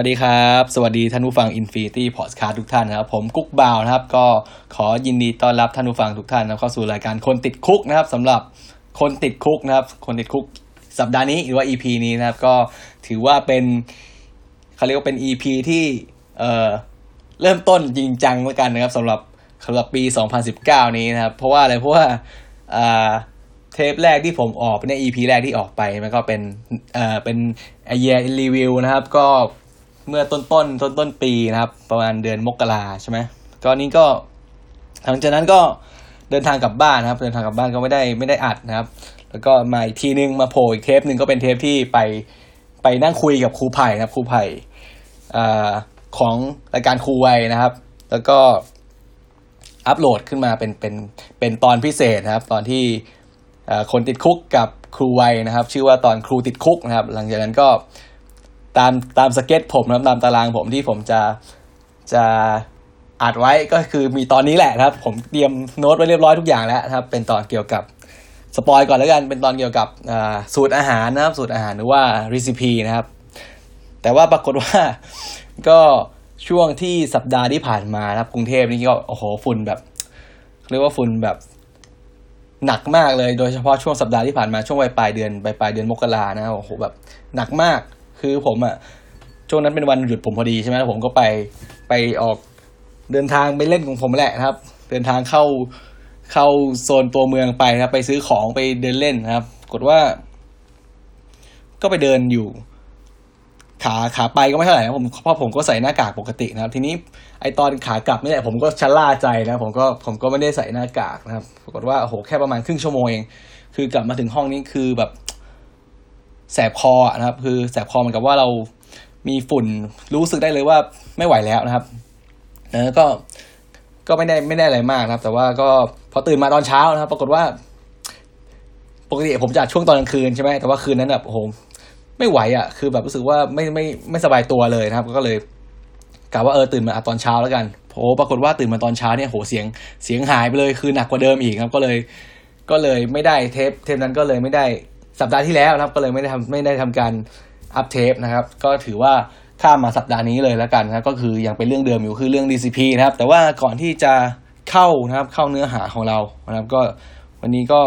สวัสดีครับ สวัสดีท่านผู้ฟัง Infinity Podcast ทุกท่านนะครับ ผมกุ๊กบ่าวนะครับ ก็ขอยินดีต้อนรับท่านผู้ฟังทุกท่านนะเข้าสู่รายการคนติดคุกนะครับสำหรับคนติดคุกนะครับ คนติดคุกสัปดาห์นี้หรือว่า EP นี้นะครับ ก็ถือว่าเป็นเขาเรียกว่าเป็น EP ที่เอ่อเริ่มต้นจริงจังแล้วกันนะครับสำหรับสำหรับปี 2019 นี้นะครับ เพราะว่าอะไรเพราะว่าอ่าเทปแรกที่ผมออกเนี่ย EP แรกที่ออกไปมันก็เป็นเอ่อเป็น a year in review นะครับ ก็ เมื่อต้นต้นต้นต้นปีนะครับ ประมาณเดือนมกราใช่ไหมก็นี้ก็หลังจากนั้นก็เดินทางกลับบ้านนะครับ เดินทางกลับบ้านก็ไม่ได้ไม่ได้อัดนะครับ แล้วก็มาอีกทีนึงมาโผล่อีกเทปหนึ่งก็เป็นเทปที่ไปไปนั่งคุยกับครูไผ่นะครับครูไผ่ของรายการครูไวนะครับ แล้วก็อัปโหลดขึ้นมาเป็นเป็นเป็นตอนพิเศษนะครับ ตอนที่คนติด Cook กับครูวัยนะครับ ชื่อว่าตอนคนติด Cook นะครับ หลังจากนั้นก็ ตามตาม schedule ผมนะครับตามตารางผมที่ผมจะจะอัดไว้ก็คือมีตอนนี้แหละครับ ผมเตรียมโน้ตไว้เรียบร้อยทุกอย่างแล้วนะครับ เป็นตอนเกี่ยวกับ spoil ก่อนแล้วกันเป็นตอนเกี่ยวกับสูตรอาหารนะครับ สูตรอาหารหรือว่า recipe นะครับ แต่ว่าปรากฏว่าก็ช่วงที่สัปดาห์ที่ผ่านมานะครับ กรุงเทพนี่ก็โอ้โหฝุ่นแบบ เรียกว่าฝุ่นแบบหนักมากเลยโดยเฉพาะช่วงสัปดาห์ที่ผ่านมาช่วงปลายปลายเดือนปลายปลายเดือนมกรานะโอ้โหแบบหนักมาก คือผมอะช่วงนั้นเป็นวันหยุดผมพอดีใช่ไหมผมก็ไปไปออกเดินทางไปเล่นของผมแหละครับ เดินทางเข้าเข้าโซนตัวเมืองไปครับ ไปซื้อของไปเดินเล่นนะครับปรากฏว่า ก็ไปเดินอยู่ ขาขาไปก็ไม่เท่าไหร่นะผมเพราะผมก็ใส่หน้ากากปกตินะครับ ทีนี้ไอตอนขากลับนี่แหละผมก็ชะล่าใจนะผมก็ผมก็ไม่ได้ใส่หน้ากากนะครับปรากฏว่าโอ้โหแค่ประมาณครึ่งชั่วโมงเองคือกลับมาถึงห้องนี้คือแบบ แสบคอนะครับ คือแสบคอเหมือนกับว่าเรามีฝุ่นรู้สึกได้เลยว่าไม่ไหวแล้วนะครับแล้วก็ก็ไม่ได้ไม่ได้อะไรมากนะครับ แต่ว่าก็พอตื่นมาตอนเช้านะครับ ปรากฏว่า ปกติผมจะช่วงตอนกลางคืนใช่ไหมแต่ว่าคืนนั้นแบบโอ้โหไม่ไหวอะ คือแบบรู้สึกว่าไม่ไม่ไม่สบายตัวเลยนะครับ ก็เลยกะว่าเออตื่นมาตอนเช้าแล้วกันโอ้ปรากฏว่าตื่นมาตอนเช้าเนี่ยโหเสียงเสียงหายไปเลยคือหนักกว่าเดิมอีกครับ ก็เลย ก็เลยไม่ได้เทปเทปนั้นก็เลยไม่ได้ สัปดาห์ที่แล้วนะครับ ก็เลยไม่ได้ทำไม่ได้ทำการอัปเทปนะครับ ก็ถือว่าข้ามมาสัปดาห์นี้เลยแล้วกันนะก็คือยังเป็นเรื่องเดิมอยู่คือเรื่อง DCP นะครับ แต่ว่าก่อนที่จะเข้านะครับ เข้าเนื้อหาของเรานะครับ ก็วันนี้ก็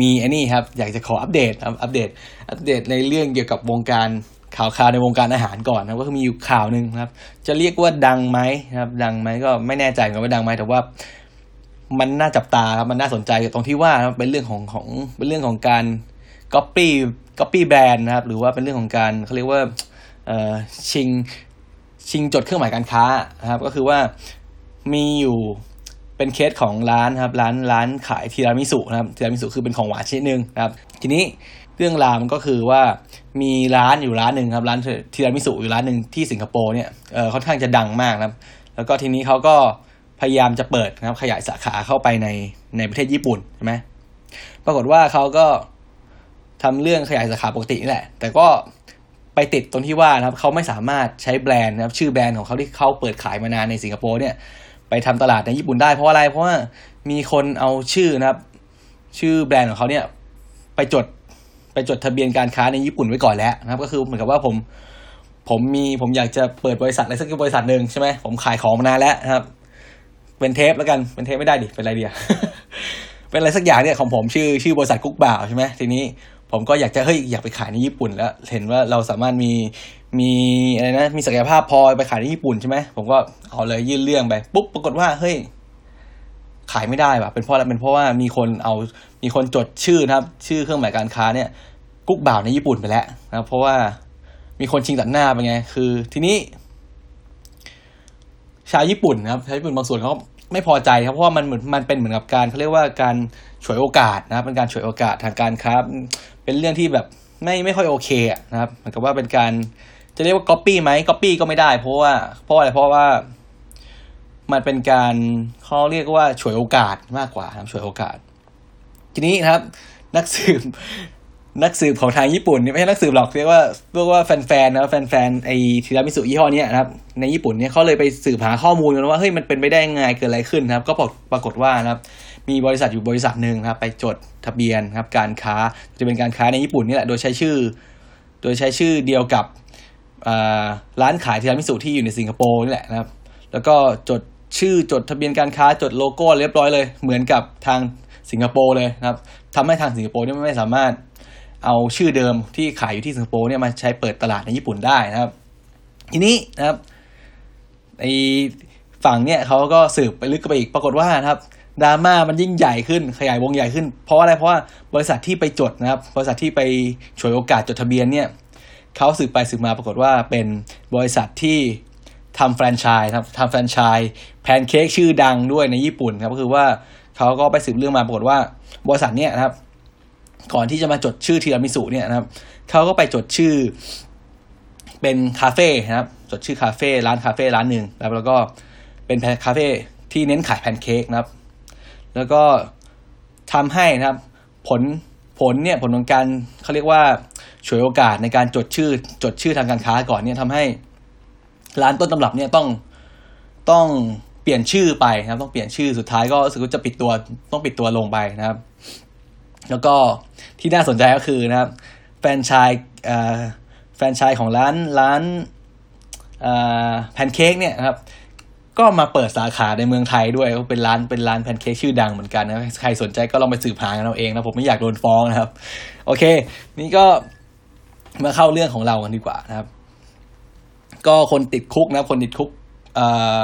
มีไอ้นี่ครับ อยากจะขออัปเดตครับอัปเดต อัปเดตในเรื่องเกี่ยวกับวงการข่าวข่าวในวงการอาหารก่อนนะก็คือมีอยู่ข่าวหนึ่งครับ จะเรียกว่าดังไหมครับ ดังไหมก็ไม่แน่ใจนกันว่าดังไหมแต่ว่า มันน่าจับตาครับมันน่าสนใจตรงที่ว่าเป็นเรื่องของของเป็นเรื่องของการ copy copy brand นด์นะครับ หรือว่าเป็นเรื่องของการเขาเรียกว่าเอ่อชิงชิงจดเครื่องหมายการค้านะครับ ก็คือว่ามีอยู่เป็นเคสของร้านครับ ร้านร้านขายทีรามิสุนะครับทีรามิสุคือเป็นของหวานชนิดหนึ่งนะครับ ทีนี้เรื่องราวมันก็คือว่ามีร้านอยู่ร้านหนึ่งครับ ร้านทีรามิสุอยู่ร้านหนึ่งที่สิงคโปร์เนี่ยเออค่อนข้างจะดังมากนะครับ แล้วก็ทีนี้เขาก็ พยายามจะเปิดนะครับขยายสาขาเข้าไปในในประเทศญี่ปุ่นใช่ไหมปรากฏว่าเขาก็ทำเรื่องขยายสาขาปกตินี่แหละ แต่ก็ไปติดตรงที่ว่านะครับเขาไม่สามารถใช้แบรนด์นะครับชื่อแบรนด์ของเขาที่เขาเปิดขายมานานในสิงคโปร์เนี่ยไปทำตลาดในญี่ปุ่นได้เพราะอะไรเพราะว่ามีคนเอาชื่อนะครับ ชื่อแบรนด์ของเขาเนี่ยไปจดไปจดทะเบียนการค้าในญี่ปุ่นไว้ก่อนแล้วนะครับ ก็คือเหมือนกับว่าผมผมมีผมอยากจะเปิดบริษัทอะไรสักบริษัทหนึ่งใช่ไหมผมขายของมานานแล้วนะครับ เป็นเทปแล้วกันเป็นเทปไม่ได้ดิเป็นอะไรเดียเป็นอะไรสักอย่างเนี่ยของผมชื่อชื่อบริษัทกุ๊กบ่าวใช่ไหมทีนี้ผมก็อยากจะเฮ้ยอยากไปขายในญี่ปุ่น แล้วเห็นว่าเราสามารถมีมีอะไรนะมีศักยภาพพอไปขายในญี่ปุ่นใช่ไหมผมก็เอาเลยยื่นเรื่องไปปุ๊บปรากฏว่าเฮ้ยขายไม่ได้ว่ะเป็นเพราะอะไรเป็นเพราะว่ามีคนเอามีคนจดชื่อนะครับ ชื่อเครื่องหมายการค้าเนี่ย กุ๊กบ่าวในญี่ปุ่นไปแล้วนะเพราะว่ามีคนชิงตัดหน้าไปไง คือ ทีนี้ ชาวญี่ปุ่นนะครับชาวญี่ปุ่นบางส่วนเขาไม่พอใจครับเพราะว่ามันเหมือนมันเป็นเหมือนกับการเขาเรียกว่าการฉวยโอกาสนะครับเป็นการฉวยโอกาสทางการค้าเป็นเรื่องที่แบบไม่ไม่ค่อยโอเคนะครับเหมือนกับว่าเป็นการจะเรียกว่าก๊อปปี้ไหมก๊อปปี้ก็ไม่ได้ เพราะว่าเพราะอะไรเพราะว่ามันเป็นการเขาเรียกว่าฉวยโอกาสมากกว่าครับฉวยโอกาส ทีนี้นะครับ นักสืบ นักสืบของทางญี่ปุ่นเนี่ยไม่ใช่นักสืบหรอกเรียกว่าเรียกว่าแฟนๆนะแฟนๆไอทีรามิสุยี่ห้อนี้นะครับในญี่ปุ่นเนี่ยเขาเลยไปสืบหาข้อมูลกันว่าเฮ้ยมันเป็นไปได้ยังไงเกิดอะไรขึ้นนะครับ ก็ปรากฏว่านะครับมีบริษัทอยู่บริษัทหนึ่งครับ ไปจดทะเบียนครับการค้าจะเป็นการค้าในญี่ปุ่นนี่แหละโดยใช้ชื่อ โดยใช้ชื่อเดียวกับร้านขายทีรามิสุที่อยู่ในสิงคโปร์นี่แหละนะครับ แล้วก็จดชื่อจดทะเบียนการค้าจดโลโก้เรียบร้อยเลย เหมือนกับทางสิงคโปร์เลยนะครับทำให้ทางสิงคโปร์เนี่ยไม่สามารถ เอาชื่อเดิมที่ขายอยู่ที่สิงคโปร์เนี่ยมาใช้เปิดตลาดในญี่ปุ่นได้นะครับ ทีนี้นะครับไอฝั่งเนี่ยเขาก็สืบไปลึกไปอีกปรากฏว่านะครับดราม่ามันยิ่งใหญ่ขึ้นขยายวงใหญ่ขึ้น เพราะอะไรเพราะว่าบริษัทที่ไปจดนะครับ บริษัทที่ไปฉวยโอกาสจดทะเบียนเนี่ยเขาสืบไปสืบมาปรากฏว่าเป็นบริษัทที่ทำแฟรนไชส์ครับทำแฟรนไชส์แพนเค้กชื่อดังด้วยในญี่ปุ่นครับก็คือว่าเขาก็ไปสืบเรื่องมาปรากฏว่าบริษัทเนี่ยนะครับ ก่อนที่จะมาจดชื่อทีรามิสุเนี่ยนะครับเขาก็ไปจดชื่อ เป็นคาเฟ่นะครับ จดชื่อคาเฟ่ร้านคาเฟ่ร้านหนึ่งแล้วก็เป็นคาเฟ่ที่เน้นขายแพนเค้กนะครับ แล้วก็ทำให้นะครับ ผลผลเนี่ยผลของการเขาเรียกว่าฉวยโอกาสในการจดชื่อ จดชื่อทางการค้าก่อนเนี่ยทำให้ร้านต้นตำรับเนี่ยต้องต้องเปลี่ยนชื่อไปนะครับ ต้องเปลี่ยนชื่อสุดท้ายก็รู้สึกว่าจะปิดตัวต้องปิดตัวลงไปนะครับ แล้วก็ที่น่าสนใจก็คือนะครับ แฟนชายแฟนชายของร้านร้านแพนเค้กเนี่ยนะครับ ก็มาเปิดสาขาในเมืองไทยด้วยก็เป็นร้านเป็นร้านแพนเค้กชื่อดังเหมือนกันนะใครสนใจก็ลองไปสืบหากันเอาเองนะผมไม่อยากโดนฟ้องนะครับ โอเค นี่ก็มาเข้าเรื่องของเรากันดีกว่านะครับ ก็คนติดคุกนะคนติดคุกอ่า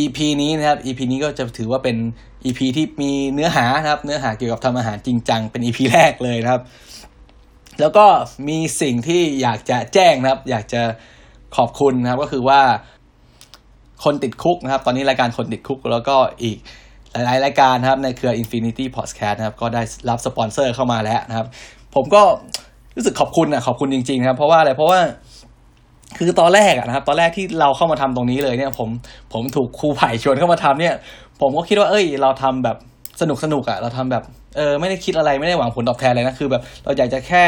EP นี้นะครับ EP นี้ก็จะถือว่าเป็น EP ที่มีเนื้อหานะครับ เนื้อหาเกี่ยวกับทำอาหารจริงจังเป็น EP แรกเลยนะครับ แล้วก็มีสิ่งที่อยากจะแจ้งนะครับ อยากจะขอบคุณนะครับ ก็คือว่าคนติดคุกนะครับ ตอนนี้รายการคนติดคุกแล้วก็อีกหลาย ๆ รายการนะครับในเครือ Infinity Podcast นะครับ ก็ได้รับสปอนเซอร์เข้ามาแล้วนะครับ ผมก็รู้สึกขอบคุณอะขอบคุณจริงๆครับ เพราะว่าอะไรเพราะว่าคือตอนแรกนะครับ ตอนแรกที่เราเข้ามาทำตรงนี้เลยเนี่ย ผมผมถูกครูไผ่ชวนเข้ามาทำเนี่ย ผมก็คิดว่าเอ้ย เราทำแบบสนุกสนุกอะเราทำแบบเออไม่ได้คิดอะไรไม่ได้หวังผลตอบแทนเลยนะคือแบบ เราอยากจะแค่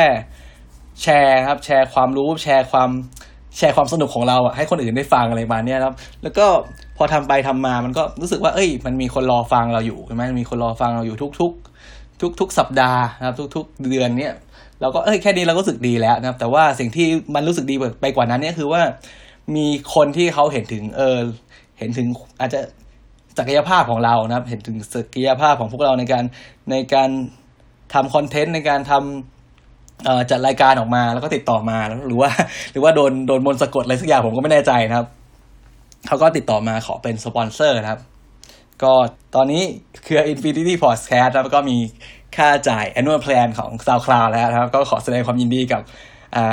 แชร์ครับ แชร์ความรู้แชร์ความแชร์ความสนุกของเราอะให้คนอื่นได้ฟังอะไรมาเนี่ยครับ แล้วก็พอทำไปทำมามันก็รู้สึกว่า เอ้ย มันมีคนรอฟังเราอยู่ใช่ไหมมีคนรอฟังเราอยู่ทุก ๆ ทุกๆสัปดาห์นะครับ ทุก ๆ เดือนเนี่ยเราก็เอ้ยแค่นี้เราก็รู้สึกดีแล้วนะครับ แต่ว่าสิ่งที่มันรู้สึกดีไปกว่านั้นเนี่ยคือว่า มีคนที่เขาเห็นถึงเออเห็นถึงอาจจะ ศักยภาพของเรานะครับ เห็นถึงศักยภาพของพวกเราในการในการทำคอนเทนต์ในการทำจัดรายการออกมาแล้วก็ติดต่อมาหรือว่า หรือว่าโดนโดนมนสะกดอะไรสักอย่างผมก็ไม่แน่ใจนะครับเขาก็ติดต่อมาขอเป็นสปอนเซอร์นะครับ ก็ตอนนี้เครือ Infinity Podcast แล้วก็มีค่าจ่าย annual plan ของ SoundCloud แล้วนะครับ ก็ขอแสดงความยินดีกับ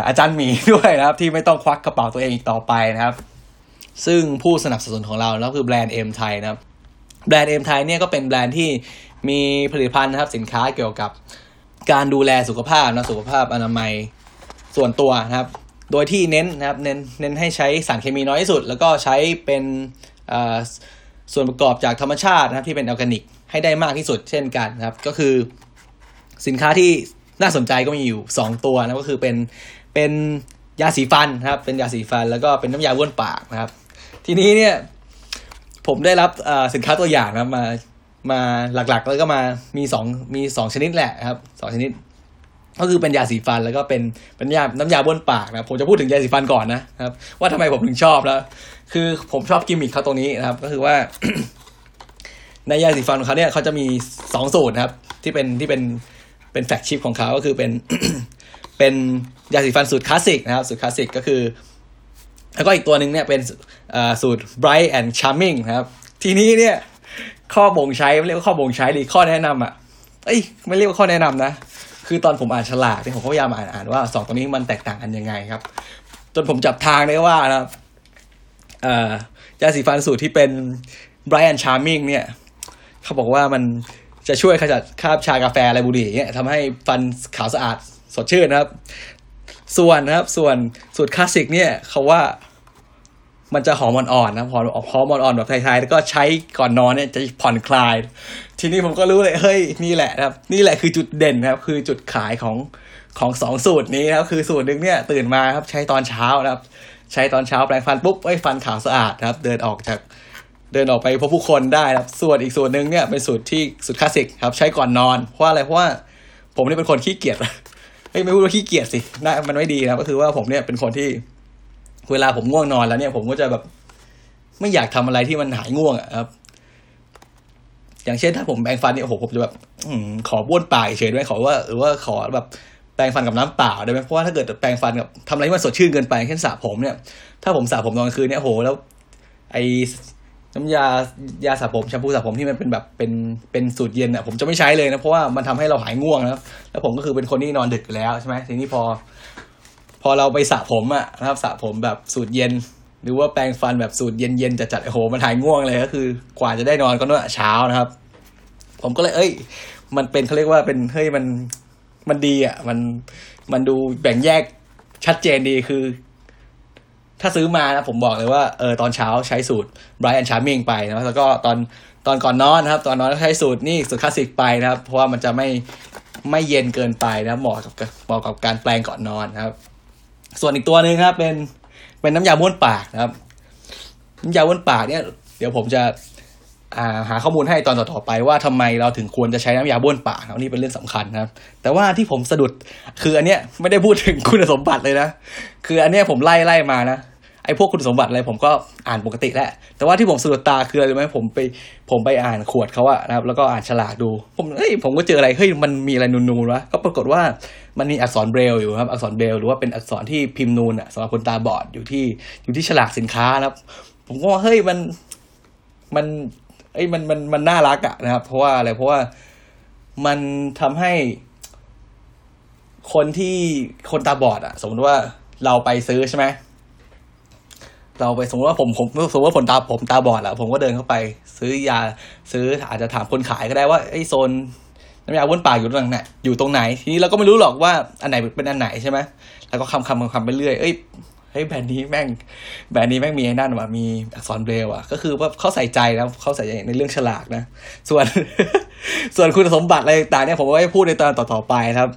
อาจารย์หมีด้วยนะครับ ที่ไม่ต้องควักกระเป๋าตัวเองอีกต่อไปนะครับ ซึ่งผู้สนับสนุนของเราแล้วคือแบรนด์เอ็มไทยนะครับ แบรนด์เอ็มไทยเนี่ยก็เป็นแบรนด์ที่มีผลิตภัณฑ์นะครับสินค้าเกี่ยวกับการดูแลสุขภาพนะสุขภาพอนามัยส่วนตัวนะครับ โดยที่เน้นนะครับเน้นเน้นให้ใช้สารเคมีน้อยที่สุด แล้วก็ใช้เป็นส่วนประกอบจากธรรมชาตินะครับที่เป็นออร์แกนิก ให้ได้มากที่สุดเช่นกันนะครับ ก็คือสินค้าที่น่าสนใจก็มีอยู่ 2 ตัวนะก็คือเป็นเป็นยาสีฟันนะครับ เป็นยาสีฟันแล้วก็เป็นน้ำยาบ้วนปากนะครับ ทีนี้เนี่ย ผมได้รับสินค้าตัวอย่างนะมามาหลักๆ แล้วก็มามีสองมีสองชนิดแหละครับสองชนิด ก็คือเป็นยาสีฟันแล้วก็เป็นเป็นยาน้ำยาบ้วนปากนะผมจะพูดถึงยาสีฟันก่อนนะครับ ว่าทำไมผมถึงชอบแล้วคือผมชอบกิมมิคเขาตรงนี้นะครับ ก็คือว่า ในยาสีฟันของเขาเนี่ยเขาจะมีสองสูตรนะครับ ที่เป็นที่เป็นเป็นแฟกชิปของเขาก็คือเป็นเป็นยาสีฟันสูตรคลาสสิกนะครับสูตรคลาสสิกก็คือ แล้วก็อีกตัวหนึ่งเนี่ยเป็นสูตร bright and charming นะครับ ทีนี้เนี่ยข้อบ่งใช้ไม่เรียกว่าข้อบ่งใช้หรือข้อแนะนำอะเอ้ยไม่เรียกว่าข้อแนะนำนะ คือตอนผมอ่านฉลากเนี่ยผมพยายามอ่านอ่านว่าสองตัวนี้มันแตกต่างกันยังไงครับ จนผมจับทางได้ว่านะครับยาสีฟันสูตรที่เป็น bright and charming เนี่ยเขาบอกว่ามันจะช่วยขจัดคราบชากาแฟอะไรบุหรี่เนี่ยทำให้ฟันขาวสะอาดสดชื่นนะครับ ส่วนนะครับ ส่วนสูตรคลาสสิกเนี่ยเขาว่า มันจะหอมอ่อนๆนะหอมหอมอ่อนๆแบบไทยๆแล้วก็ใช้ก่อนนอนเนี่ยจะผ่อนคลาย ทีนี้ผมก็รู้เลยเฮ้ยนี่แหละครับ นี่แหละคือจุดเด่นนะครับ คือจุดขายของของสองสูตรนี้นะครับคือสูตรหนึ่งเนี่ยตื่นมาครับใช้ตอนเช้านะครับ ใช้ตอนเช้าแปรงฟันปุ๊บไอ้ฟันขาวสะอาดนะครับ เดินออกจากเดินออกไปพบผู้คนได้ครับ ส่วนอีกส่วนหนึ่งเนี่ยเป็นสูตรที่สูตรคลาสสิกครับ ใช้ก่อนนอนเพราะอะไรเพราะว่าผมนี่เป็นคนขี้เกียจเฮ้ยไม่พูดว่าขี้เกียจสินะมันไม่ดีนะก็คือว่าผมเนี่ยเป็นคนที่ เวลาผมง่วงนอนแล้วเนี่ยผมก็จะแบบ ไม่อยากทำอะไรที่มันหายง่วงอะครับ อย่างเช่นถ้าผมแปรงฟันเนี่ยโอ้โหผมจะแบบ อืขอบ้วนปากเฉยด้วยขอว่าหรือว่าขอแบบแปรงฟันกับน้ำเปล่าได้ไหมเพราะว่าถ้าเกิดแปรงฟันกับทำอะไรที่มันสดชื่นเกินไปเช่นสระผมเนี่ย ถ้าผมสระผมตอนกลางคืนเนี่ยโหแล้ว ไอน้ำยายาสระผมแชมพูสระผมที่มันเป็นแบบเป็นเป็นสูตรเย็นอะผมจะไม่ใช้เลยนะเพราะว่ามันทำให้เราหายง่วงนะแล้วผมก็คือเป็นคนที่นอนดึกแล้วใช่ไหมทีนี้พอ อเราไปสระผมอะนะครับสระผมแบบสูตรเย็น หรือว่าแปรงฟันแบบสูตรเย็นๆจะจัดโอ้โหมันหายง่วงเลยก็คือ กว่าจะได้นอนก็นอนเช้านะครับ ผมก็เลย เอ้ย มันเป็นเขาเรียกว่าเป็นเฮ้ยมันมันดีอะมันมันดูแบ่งแยกชัดเจนดีคือ ถ้าซื้อมานะผมบอกเลยว่าเออตอนเช้าใช้สูตร Brian Charming ไปนะแล้วก็ตอนตอนก่อนนอนนะครับ ตอนนอนใช้สูตรนี่สูตรคลาสสิกไปนะครับ เพราะว่ามันจะไม่ไม่เย็นเกินไปนะเหมาะกับเหมาะกับการแปลงก่อนนอนนะครับ ส่วนอีกตัวหนึ่งครับ เป็นเป็นน้ำยาบ้วนปากนะครับ น้ำยาบ้วนปากเนี่ย เดี๋ยวผมจะหาข้อมูลให้ตอนต่อๆไปว่าทำไมเราถึงควรจะใช้น้ำยาบ้วนปากนี่เป็นเรื่องสำคัญนะครับ แต่ว่าที่ผมสะดุดคืออันเนี้ยไม่ได้พูดถึงคุณสมบัติเลยนะ คืออันเนี้ยผมไล่ไล่มานะ ไอ้พวกคุณสมบัติอะไรผมก็อ่านปกติแหละ แต่ว่าที่ผมสะดุดตาคืออะไรไหมผมไปผมไปอ่านขวดเขาอะนะครับแล้วก็อ่านฉลากดู ผมเฮ้ยผมก็เจออะไรเฮ้ยมันมีอะไรนูนๆวะก็ปรากฏว่ามันมีอักษรเบรลอยู่ครับอักษรเบรลหรือว่าเป็นอักษรที่พิมพ์นูนอะสำหรับคนตาบอดอยู่ที่อยู่ที่ฉลากสินค้านะครับ ผมก็ว่าเฮ้ยมันมันเอ้ยมันมันมันน่ารักอะนะครับ เพราะว่าอะไรเพราะว่ามันทำให้ คนที่คนตาบอดอะสมมติว่าเราไปซื้อใช่ไหม เราไปสมมติว่าผมผมสมมติว่าผมตาผมตาบอดอะผมก็เดินเข้าไป ซื้อยาซื้ออาจจะถามคนขายก็ได้ว่าไอ้โซนน้ำยาบ้นปากอยู่ตรงไหนอยู่ตรงไหน ทีนี้เราก็ไม่รู้หรอกว่าอันไหนเป็นอันไหนใช่ไหมแล้วก็คำคำคำไปเรื่อยเอ้ยเฮ้ยแบรนด์นี้แม่งแบรนด์นี้แม่งมีไอ้นั่นว่ะมีอักษรเบรลอะ ก็คือว่าเขาใส่ใจนะเขาใส่ใจในเรื่องฉลากนะ ส่วน ส่วนคุณสมบัติอะไรต่างเนี่ยผมก็ไม่พูดในตอนต่อๆไปครับ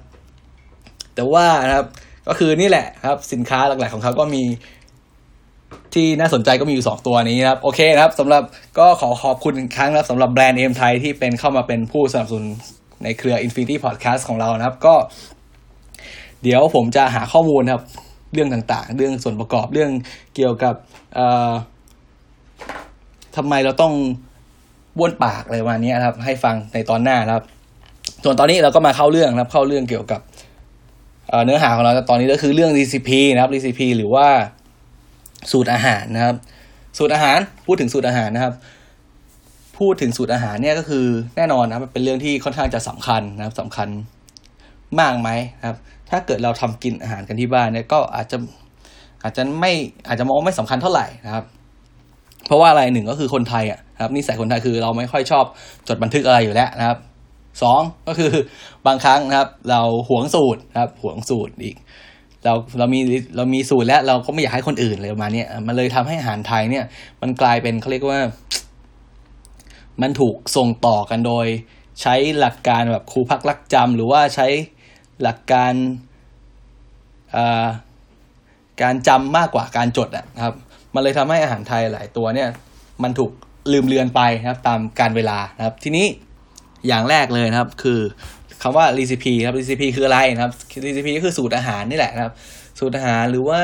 แต่ว่านะครับ ก็คือนี่แหละครับ สินค้าหลักๆของเขาก็มี ที่น่าสนใจก็มีอยู่สองตัวนี้นะครับ โอเคนะครับสำหรับก็ขอขอบคุณอีกครั้งนะครับสำหรับแบรนด์เอ็มไทยที่เป็นเข้ามาเป็นผู้สนับสนุนในเครือ Infinity Podcast ของเรานะครับ ก็ เดี๋ยวผมจะหาข้อมูลครับ เรื่องต่างๆ เรื่องส่วนประกอบเรื่องเกี่ยวกับทำไมเราต้องบ้วนปากอะไรวันนี้ครับ ให้ฟังในตอนหน้านะครับ ส่วนตอนนี้เราก็มาเข้าเรื่องนะครับ เข้าเรื่องเกี่ยวกับเนื้อหาของเราตอนนี้ก็คือเรื่อง recipe นะครับ recipe หรือว่า สูตรอาหารนะครับ สูตรอาหารพูดถึงสูตรอาหารนะครับ พูดถึงสูตรอาหารเนี่ยก็คือแน่นอนนะเป็นเรื่องที่ค่อนข้างจะสำคัญนะครับสำคัญมากไหมนะครับ ถ้าเกิดเราทำกินอาหารกันที่บ้านเนี่ยก็อาจจะอาจจะไม่อาจจะมองไม่สำคัญเท่าไหร่นะครับ เพราะว่าอะไรหนึ่งก็คือคนไทยอะครับนิสัยคนไทยคือเราไม่ค่อยชอบจดบันทึกอะไรอยู่แล้วนะครับสองก็คือบางครั้งนะครับ เราหวงสูตรนะครับหวงสูตรอีก เราเรามีเรามีสูตรแล้วเราก็ไม่อยากให้คนอื่นเลยมาเนี่ยมันเลยทำให้อาหารไทยเนี่ย มันกลายเป็นเขาเรียกว่า มันถูกส่งต่อกันโดย ใช้หลักการแบบครูพักรักจำหรือว่าใช้หลักการการจำมากกว่าการจดนะครับ มันเลยทำให้อาหารไทยหลายตัวเนี่ย มันถูกลืมเลือนไปนะครับ ตามการเวลานะครับ ทีนี้อย่างแรกเลยนะครับ คือ คำว่า recipe ครับ recipe คืออะไรนะครับ recipe ก็คือสูตรอาหารนี่แหละนะครับ สูตรอาหารหรือว่า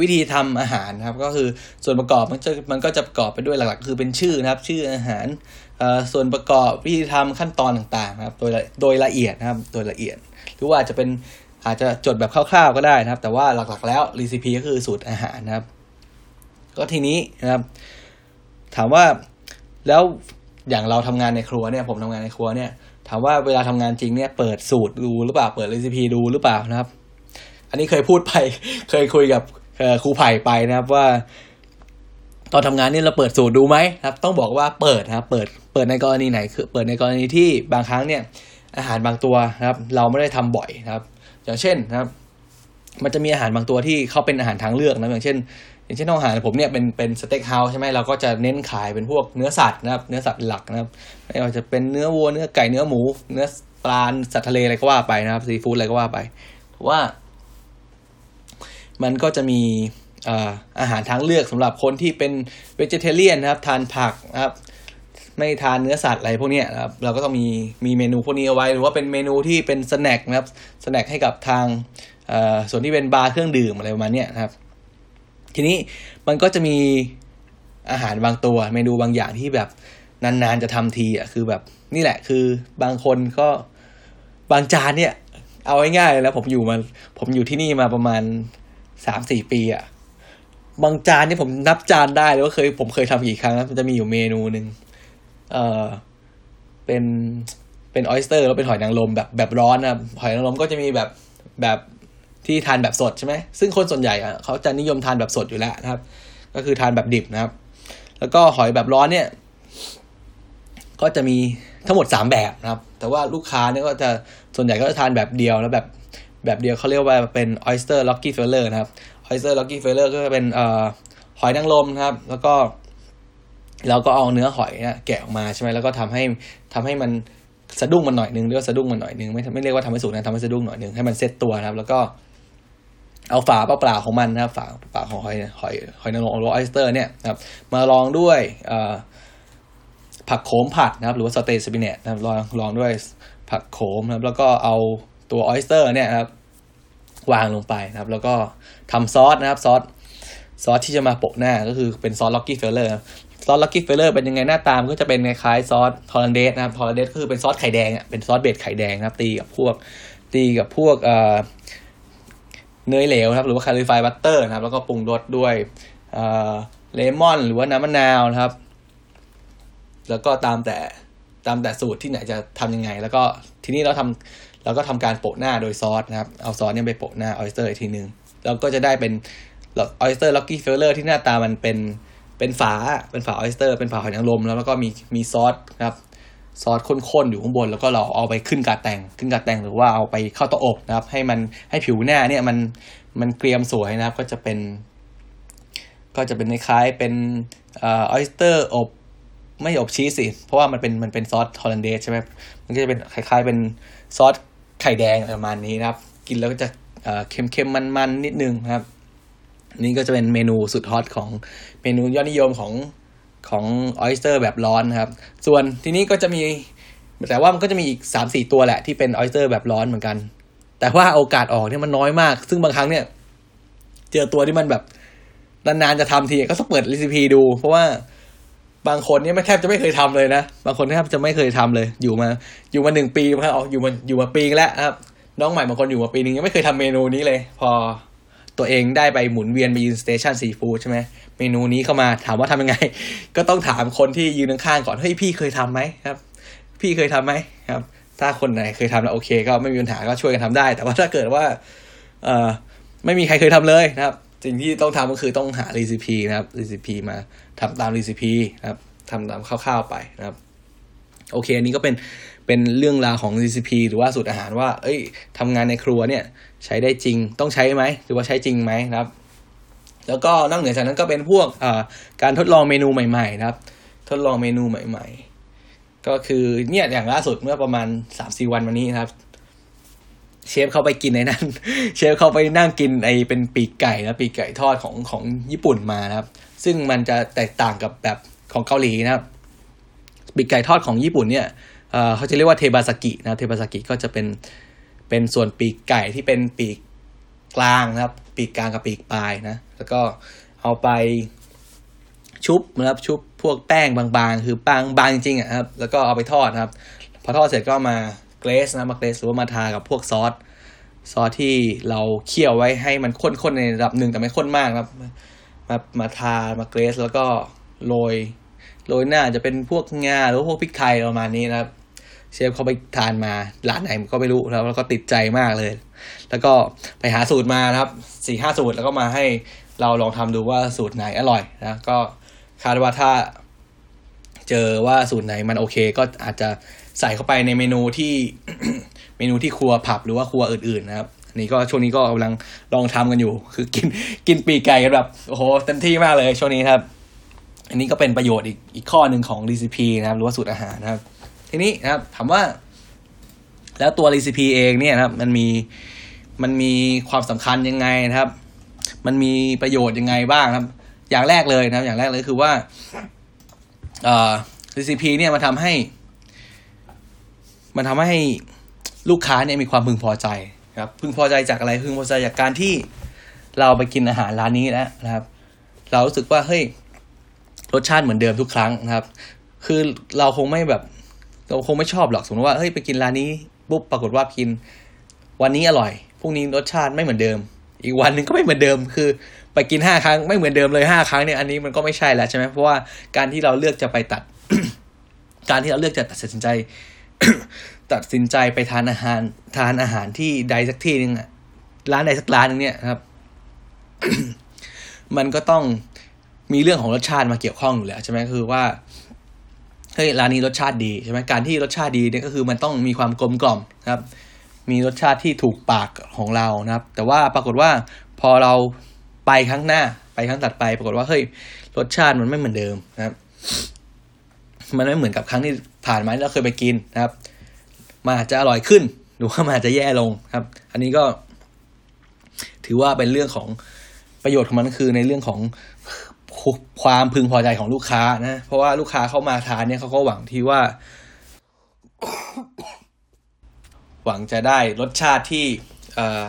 วิธีทำอาหารครับ ก็คือส่วนประกอบมันจะมันก็จะประกอบไปด้วยหลักๆ คือเป็นชื่อนะครับ ชื่ออาหารส่วนประกอบวิธีทำขั้นตอนต่างๆนะครับ โดยโดยละเอียดนะครับ โดยละเอียด หรือว่าจะเป็นอาจจะจดแบบคร่าวๆ ก็ได้นะครับ แต่ว่าหลักๆ แล้วรีซิปีก็คือสูตรอาหารนะครับ ก็ทีนี้นะครับ ถามว่าแล้วอย่างเราทำงานในครัวเนี่ย ผมทำงานในครัวเนี่ยามว่าเวลาทำงานจริงเนี่ยเปิดสูตรดูหรือเปล่าเปิดรีซิปีดูหรือเปล่านะครับ อันนี้เคยพูดไป เคยคุยกับครูไผ่ไปนะครับว่า ตอนทำงานนี่เราเปิดสูตรดูไหมครับ ต้องบอกว่าเปิดนะครับ เปิดเปิดในกรณีไหนคือเปิดในกรณีที่บางครั้งเนี่ย อาหารบางตัวนะครับ เราไม่ได้ทำบ่อยนะครับ อย่างเช่นนะครับ มันจะมีอาหารบางตัวที่เขาเป็นอาหารทางเลือกนะอย่างเช่น อย่างเช่นอาหารผมเนี่ยเป็นเป็น steakhouse ใช่ไหมเราก็จะเน้นขายเป็นพวกเนื้อสัตว์นะครับเนื้อสัตว์หลักนะครับไม่ว่าจะเป็นเนื้อวัวเนื้อไก่เนื้อหมู เนื้อปลาสัตว์ทะเลอะไรก็ว่าไปนะครับซีฟู้ดอะไรก็ว่าไปเพราะว่า มันก็จะมีอาหารทางเลือกสำหรับคนที่เป็น vegetarian นะครับ ทานผักนะครับ ไม่ทานเนื้อสัตว์อะไรพวกนี้นะครับ เราก็ต้องมีมีเมนูพวกนี้เอาไว้ หรือว่าเป็นเมนูที่เป็น snack นะครับ snack ให้กับทางส่วนที่เป็นบาร์เครื่องดื่มอะไรประมาณนี้นะครับ ทีนี้มันก็จะมีอาหารบางตัว เมนูบางอย่างที่แบบนานๆจะทำทีอะคือแบบนี่แหละ คือบางคนก็บางจานเนี่ย เอาง่ายๆแล้วผมอยู่มาผมอยู่ที่นี่มาประมาณสามสี่ปีอะบางจานนี่ผมนับจานได้เลยว่าเคยผมเคยทำกี่ครั้งมันจะมีอยู่เมนูหนึ่งเออเป็นเป็นออ s สเตอร์แล้วเป็นหอยนางรมแบบแบบร้อนนะหอยนางรมก็จะมีแบบแบบ ที่ทานแบบสดใช่ไหมซึ่งคนส่วนใหญ่อะเขาจะนิยมทานแบบสดอยู่แล้วนะครับ ก็คือทานแบบดิบนะครับ แล้วก็หอยแบบร้อนเนี่ย ก็จะมีทั้งหมดสามแบบนะครับ แต่ว่าลูกค้าเนี่ยก็จะส่วนใหญ่ก็จะทานแบบเดียวแล้วแบบแบบเดียวเขาเรียกว่าเป็น oyster lucky feller นะครับ oyster lucky feller ก็จะเป็นเอ่อหอยนางรมนะครับ แล้วก็เราก็เอาเนื้อหอยเนี่ยแกะออกมาใช่ไหมแล้วก็ทำให้ทำให้มันสะดุ้งมันหน่อยนึงเรียกว่าสะดุ้งมันหน่อยนึงไม่ไม่เรียกว่าทำให้สุกนะทำให้สะดุ้งหน่อยนึงให้มันเซตตัวนะครับ แล้วก็ เอาฝาเปล่าๆของมันนะครับฝาเปล่าของหอยหอยหอยนางรมหรือ oyster เนี่ยนะครับมารองด้วยผักโขมผัดนะครับ หรือว่า sauté spinach นะครับรองรองด้วยผักโขมนะครับ แล้วก็เอาตัว oyster เนี่ยนะครับ วางลงไปนะครับ แล้วก็ทำซอสนะครับซอสซอสที่จะมาโปะหน้าก็คือเป็นซอส Rockefeller ซอส Rockefeller เป็นยังไงหน้าตามันก็จะเป็นคล้ายซอส hollandaise นะครับ hollandaise ก็คือเป็นซอสไข่แดงอะเป็นซอส base ไข่แดงนะครับ ตีกับพวกตีกับพวกเอ่อ เนยเหลวครับหรือว่า clarified butter นะครับแล้วก็ปรุงรสด้วยเเลมอนหรือว่าน้ำมะนาวนะครับ แล้วก็ตามแต่ตามแต่สูตรที่ไหนจะทำยังไง แล้วก็ทีนี้เราทำเราก็ทำการโปะหน้าโดยซอสนะครับ เอาซอสเนี่ยไปโปะหน้า oyster อีกทีหนึ่งแล้วก็จะได้เป็น oyster Rockefeller ที่หน้าตามันเป็นเป็นฝาเป็นฝา oyster เป็นฝาหอยนางรมแล้วแล้วก็มีมีซอสนะครับ ซอสข้นๆอยู่ข้างบน แล้วก็เราเอาไปขึ้น gratin ขึ้น gratin หรือว่าเอาไปเข้าเตาอบนะครับ ให้มันให้ผิวหน้าเนี่ยมันมันเกรียมสวยนะครับ ก็จะเป็น ก็จะเป็นคล้ายๆเป็นออออ s สเตอร์อบไม่อบชีสสิ เพราะว่ามันเป็นมันเป็นซอส hollandaise ใช่ไหมมันก็จะเป็นคล้าย ๆ เป็นซอสไข่แดงประมาณนี้นะครับ กินแล้วก็จะเอ่อเค็มๆมันๆนิดนึงนะครับ นี่ก็จะเป็นเมนูสุดฮอตของเมนูยอดนิยมของ ของออ s สเตอร์แบบร้อนนะครับ ส่วนทีนี้ก็จะมี แต่ว่ามันก็จะมีอีกสามสี่ตัวแหละที่เป็นออ s สเตอร์แบบร้อนเหมือนกัน แต่ว่าโอกาสออกเนี่ยมันน้อยมาก ซึ่งบางครั้งเนี่ย เจอตัวที่มันแบบนานๆจะทำทีก็ต้องเปิด recipe ดู เพราะว่าบางคนเนี่ยไม่แทบจะไม่เคยทำเลยนะ บางคนแทบจะไม่เคยทำเลย อยู่มา อยู่มาหนึ่งปีครับอาอยู่มาอยู่มาปีแล้วนะครับ น้องใหม่บางคนอยู่มาปีนึงยังไม่เคยทำเมนูนี้เลย พอตัวเองได้ไปหมุนเวียนไปยืน station ซีฟู้ดใช่ไหม เมนูนี้เข้ามาถามว่าทำยังไง ก็ต้องถามคนที่ยืนข้างก่อนเฮ้ยพี่เคยทำไหมครับ พี่เคยทำไหมครับ ถ้าคนไหนเคยทำแล้วโอเค ก็ไม่มีปัญหาก็ช่วยกันทำได้ แต่ว่าถ้าเกิดว่าเอ่อไม่มีใครเคยทำเลยนะครับสิ่งที่ต้องทำก็คือต้องหา recipe นะครับ recipe มาทำตาม recipe นะครับทำตามคร่าวๆไปนะครับ โอเค อันนี้ก็เป็นเป็นเรื่องราวของ recipe หรือว่าสูตรอาหารว่า เอ้ยทำงานในครัวเนี่ย ใช้ได้จริงต้องใช้ไหมหรือว่าใช้จริงไหมนะครับ แล้วก็นอกเหนือจากนั้นก็เป็นพวกการทดลองเมนูใหม่ๆนะครับ ทดลองเมนูใหม่ ๆ ก็คือเนี่ยอย่างล่าสุดเมื่อประมาณสามสี่วันมานี้นะครับ เชฟเข้าไปกินในนั้น เชฟเข้าไปนั่งกินไอเป็นปีกไก่นะปีกไก่ทอดของของญี่ปุ่นมานะครับ ซึ่งมันจะแตกต่างกับแบบของเกาหลีนะครับปีกไก่ทอดของญี่ปุ่นเนี่ยเขาจะเรียกว่าเทบาสกินะเทบาสกิก็จะเป็นเป็นส่วนปีกไก่ที่เป็นปีกกลางนะครับ ปีกกลางกับปีกปลายนะ แล้วก็เอาไปชุบนะครับชุบพวกแป้งบางๆ คือบางบางจริงๆอะครับ แล้วก็เอาไปทอดนะครับ พอทอดเสร็จก็มาเกรสนะมาเกรสหรือว่ามาทากับพวกซอสซอสที่เราเคี่ยวไว้ให้มันข้นๆในระดับหนึ่งแต่ไม่ข้นมากนะครับ มามาทามาเกรสแล้วก็โรยโรยหน้าจะเป็นพวกงาหรือพวกพริกไทยประมาณนี้นะครับ เชฟเขาไปทานมาร้านไหนก็ไม่รู้แล้วแล้วก็ติดใจมากเลย แล้วก็ไปหาสูตรมานะครับสี่ห้าสูตรแล้วก็มาให้ เราลองทำดูว่าสูตรไหนอร่อยนะก็คาดว่าถ้าเจอว่าสูตรไหนมันโอเค ก็อาจจะใส่เข้าไปในเมนูที่เมนูที่ครัวผับหรือว่าครัวอื่นๆนะครับนนี้ก็ช่วงนี้ก็กำลังลองทำกันอยู่ คือกินกินปีกไก่กันแบบโอ้โหเต็มที่มากเลยช่วงนี้ครับ อันนี้ก็เป็นประโยชน์อีกอีกข้อหนึ่งของ recipe นะครับ หรือว่าสูตรอาหารนะครับ ทีนี้นะครับถามว่า แล้วตัว recipe เองเนี่ยนะครับ มันมีมันมีความสำคัญยังไงนะครับ มันมีประโยชน์ยังไงบ้างครับ อย่างแรกเลยนะครับ อย่างแรกเลยคือว่าเอ่อ CCP เนี่ยมันทำให้ มันทำให้ลูกค้าเนี่ยมีความพึงพอใจครับ พึงพอใจจากอะไรพึงพอใจจากการที่เราไปกินอาหารร้านนี้แล้วนะครับ เรารู้สึกว่าเฮ้ยรสชาติเหมือนเดิมทุกครั้งนะครับ คือเราคงไม่แบบ เราคงไม่ชอบหรอกสมมติว่าเฮ้ยไปกินร้านนี้ปุ๊บปรากฏว่ากิน วันนี้อร่อยพรุ่งนี้รสชาติไม่เหมือนเดิม อีกวันหนึ่งก็ไม่เหมือนเดิมคือ ไปกินห้าครั้งไม่เหมือนเดิมเลยห้าครั้งเนี่ยอันนี้มันก็ไม่ใช่แล้วใช่ไหมเพราะว่าการที่เราเลือกจะไปตัด การที่เราเลือกจะตัดสินใจ ตัดสินใจไปทานอาหาร ทานอาหารที่ใดสักที่หนึ่งร้านใดสักร้านหนึ่งเนี่ยครับ มันก็ต้องมีเรื่องของรสชาติมาเกี่ยวข้องอยู่แล้วใช่ไหมคือว่าเฮ้ยร้านนี้รสชาติดีใช่ไหมการที่รสชาติดีเนี่ยก็คือมันต้องมีความกลมกล่อมครับ มีรสชาติที่ถูกปากของเรานะครับ แต่ว่าปรากฏว่าพอเราไปครั้งหน้าไปครั้งตัดไป ปรากฏว่าเฮ้ยรสชาติมันไม่เหมือนเดิมนะครับ มันไม่เหมือนกับครั้งที่ผ่านมาที่เราเคยไปกินนะครับมันอาจจะอร่อยขึ้น หรือว่ามันอาจจะแย่ลงครับ อันนี้ก็ถือว่าเป็นเรื่องของประโยชน์ของมันคือในเรื่องของความพึงพอใจของลูกค้านะ เพราะว่าลูกค้าเข้ามาทานเนี่ยเขาก็หวังที่ว่า หวังจะได้รสชาติที่เอ่อ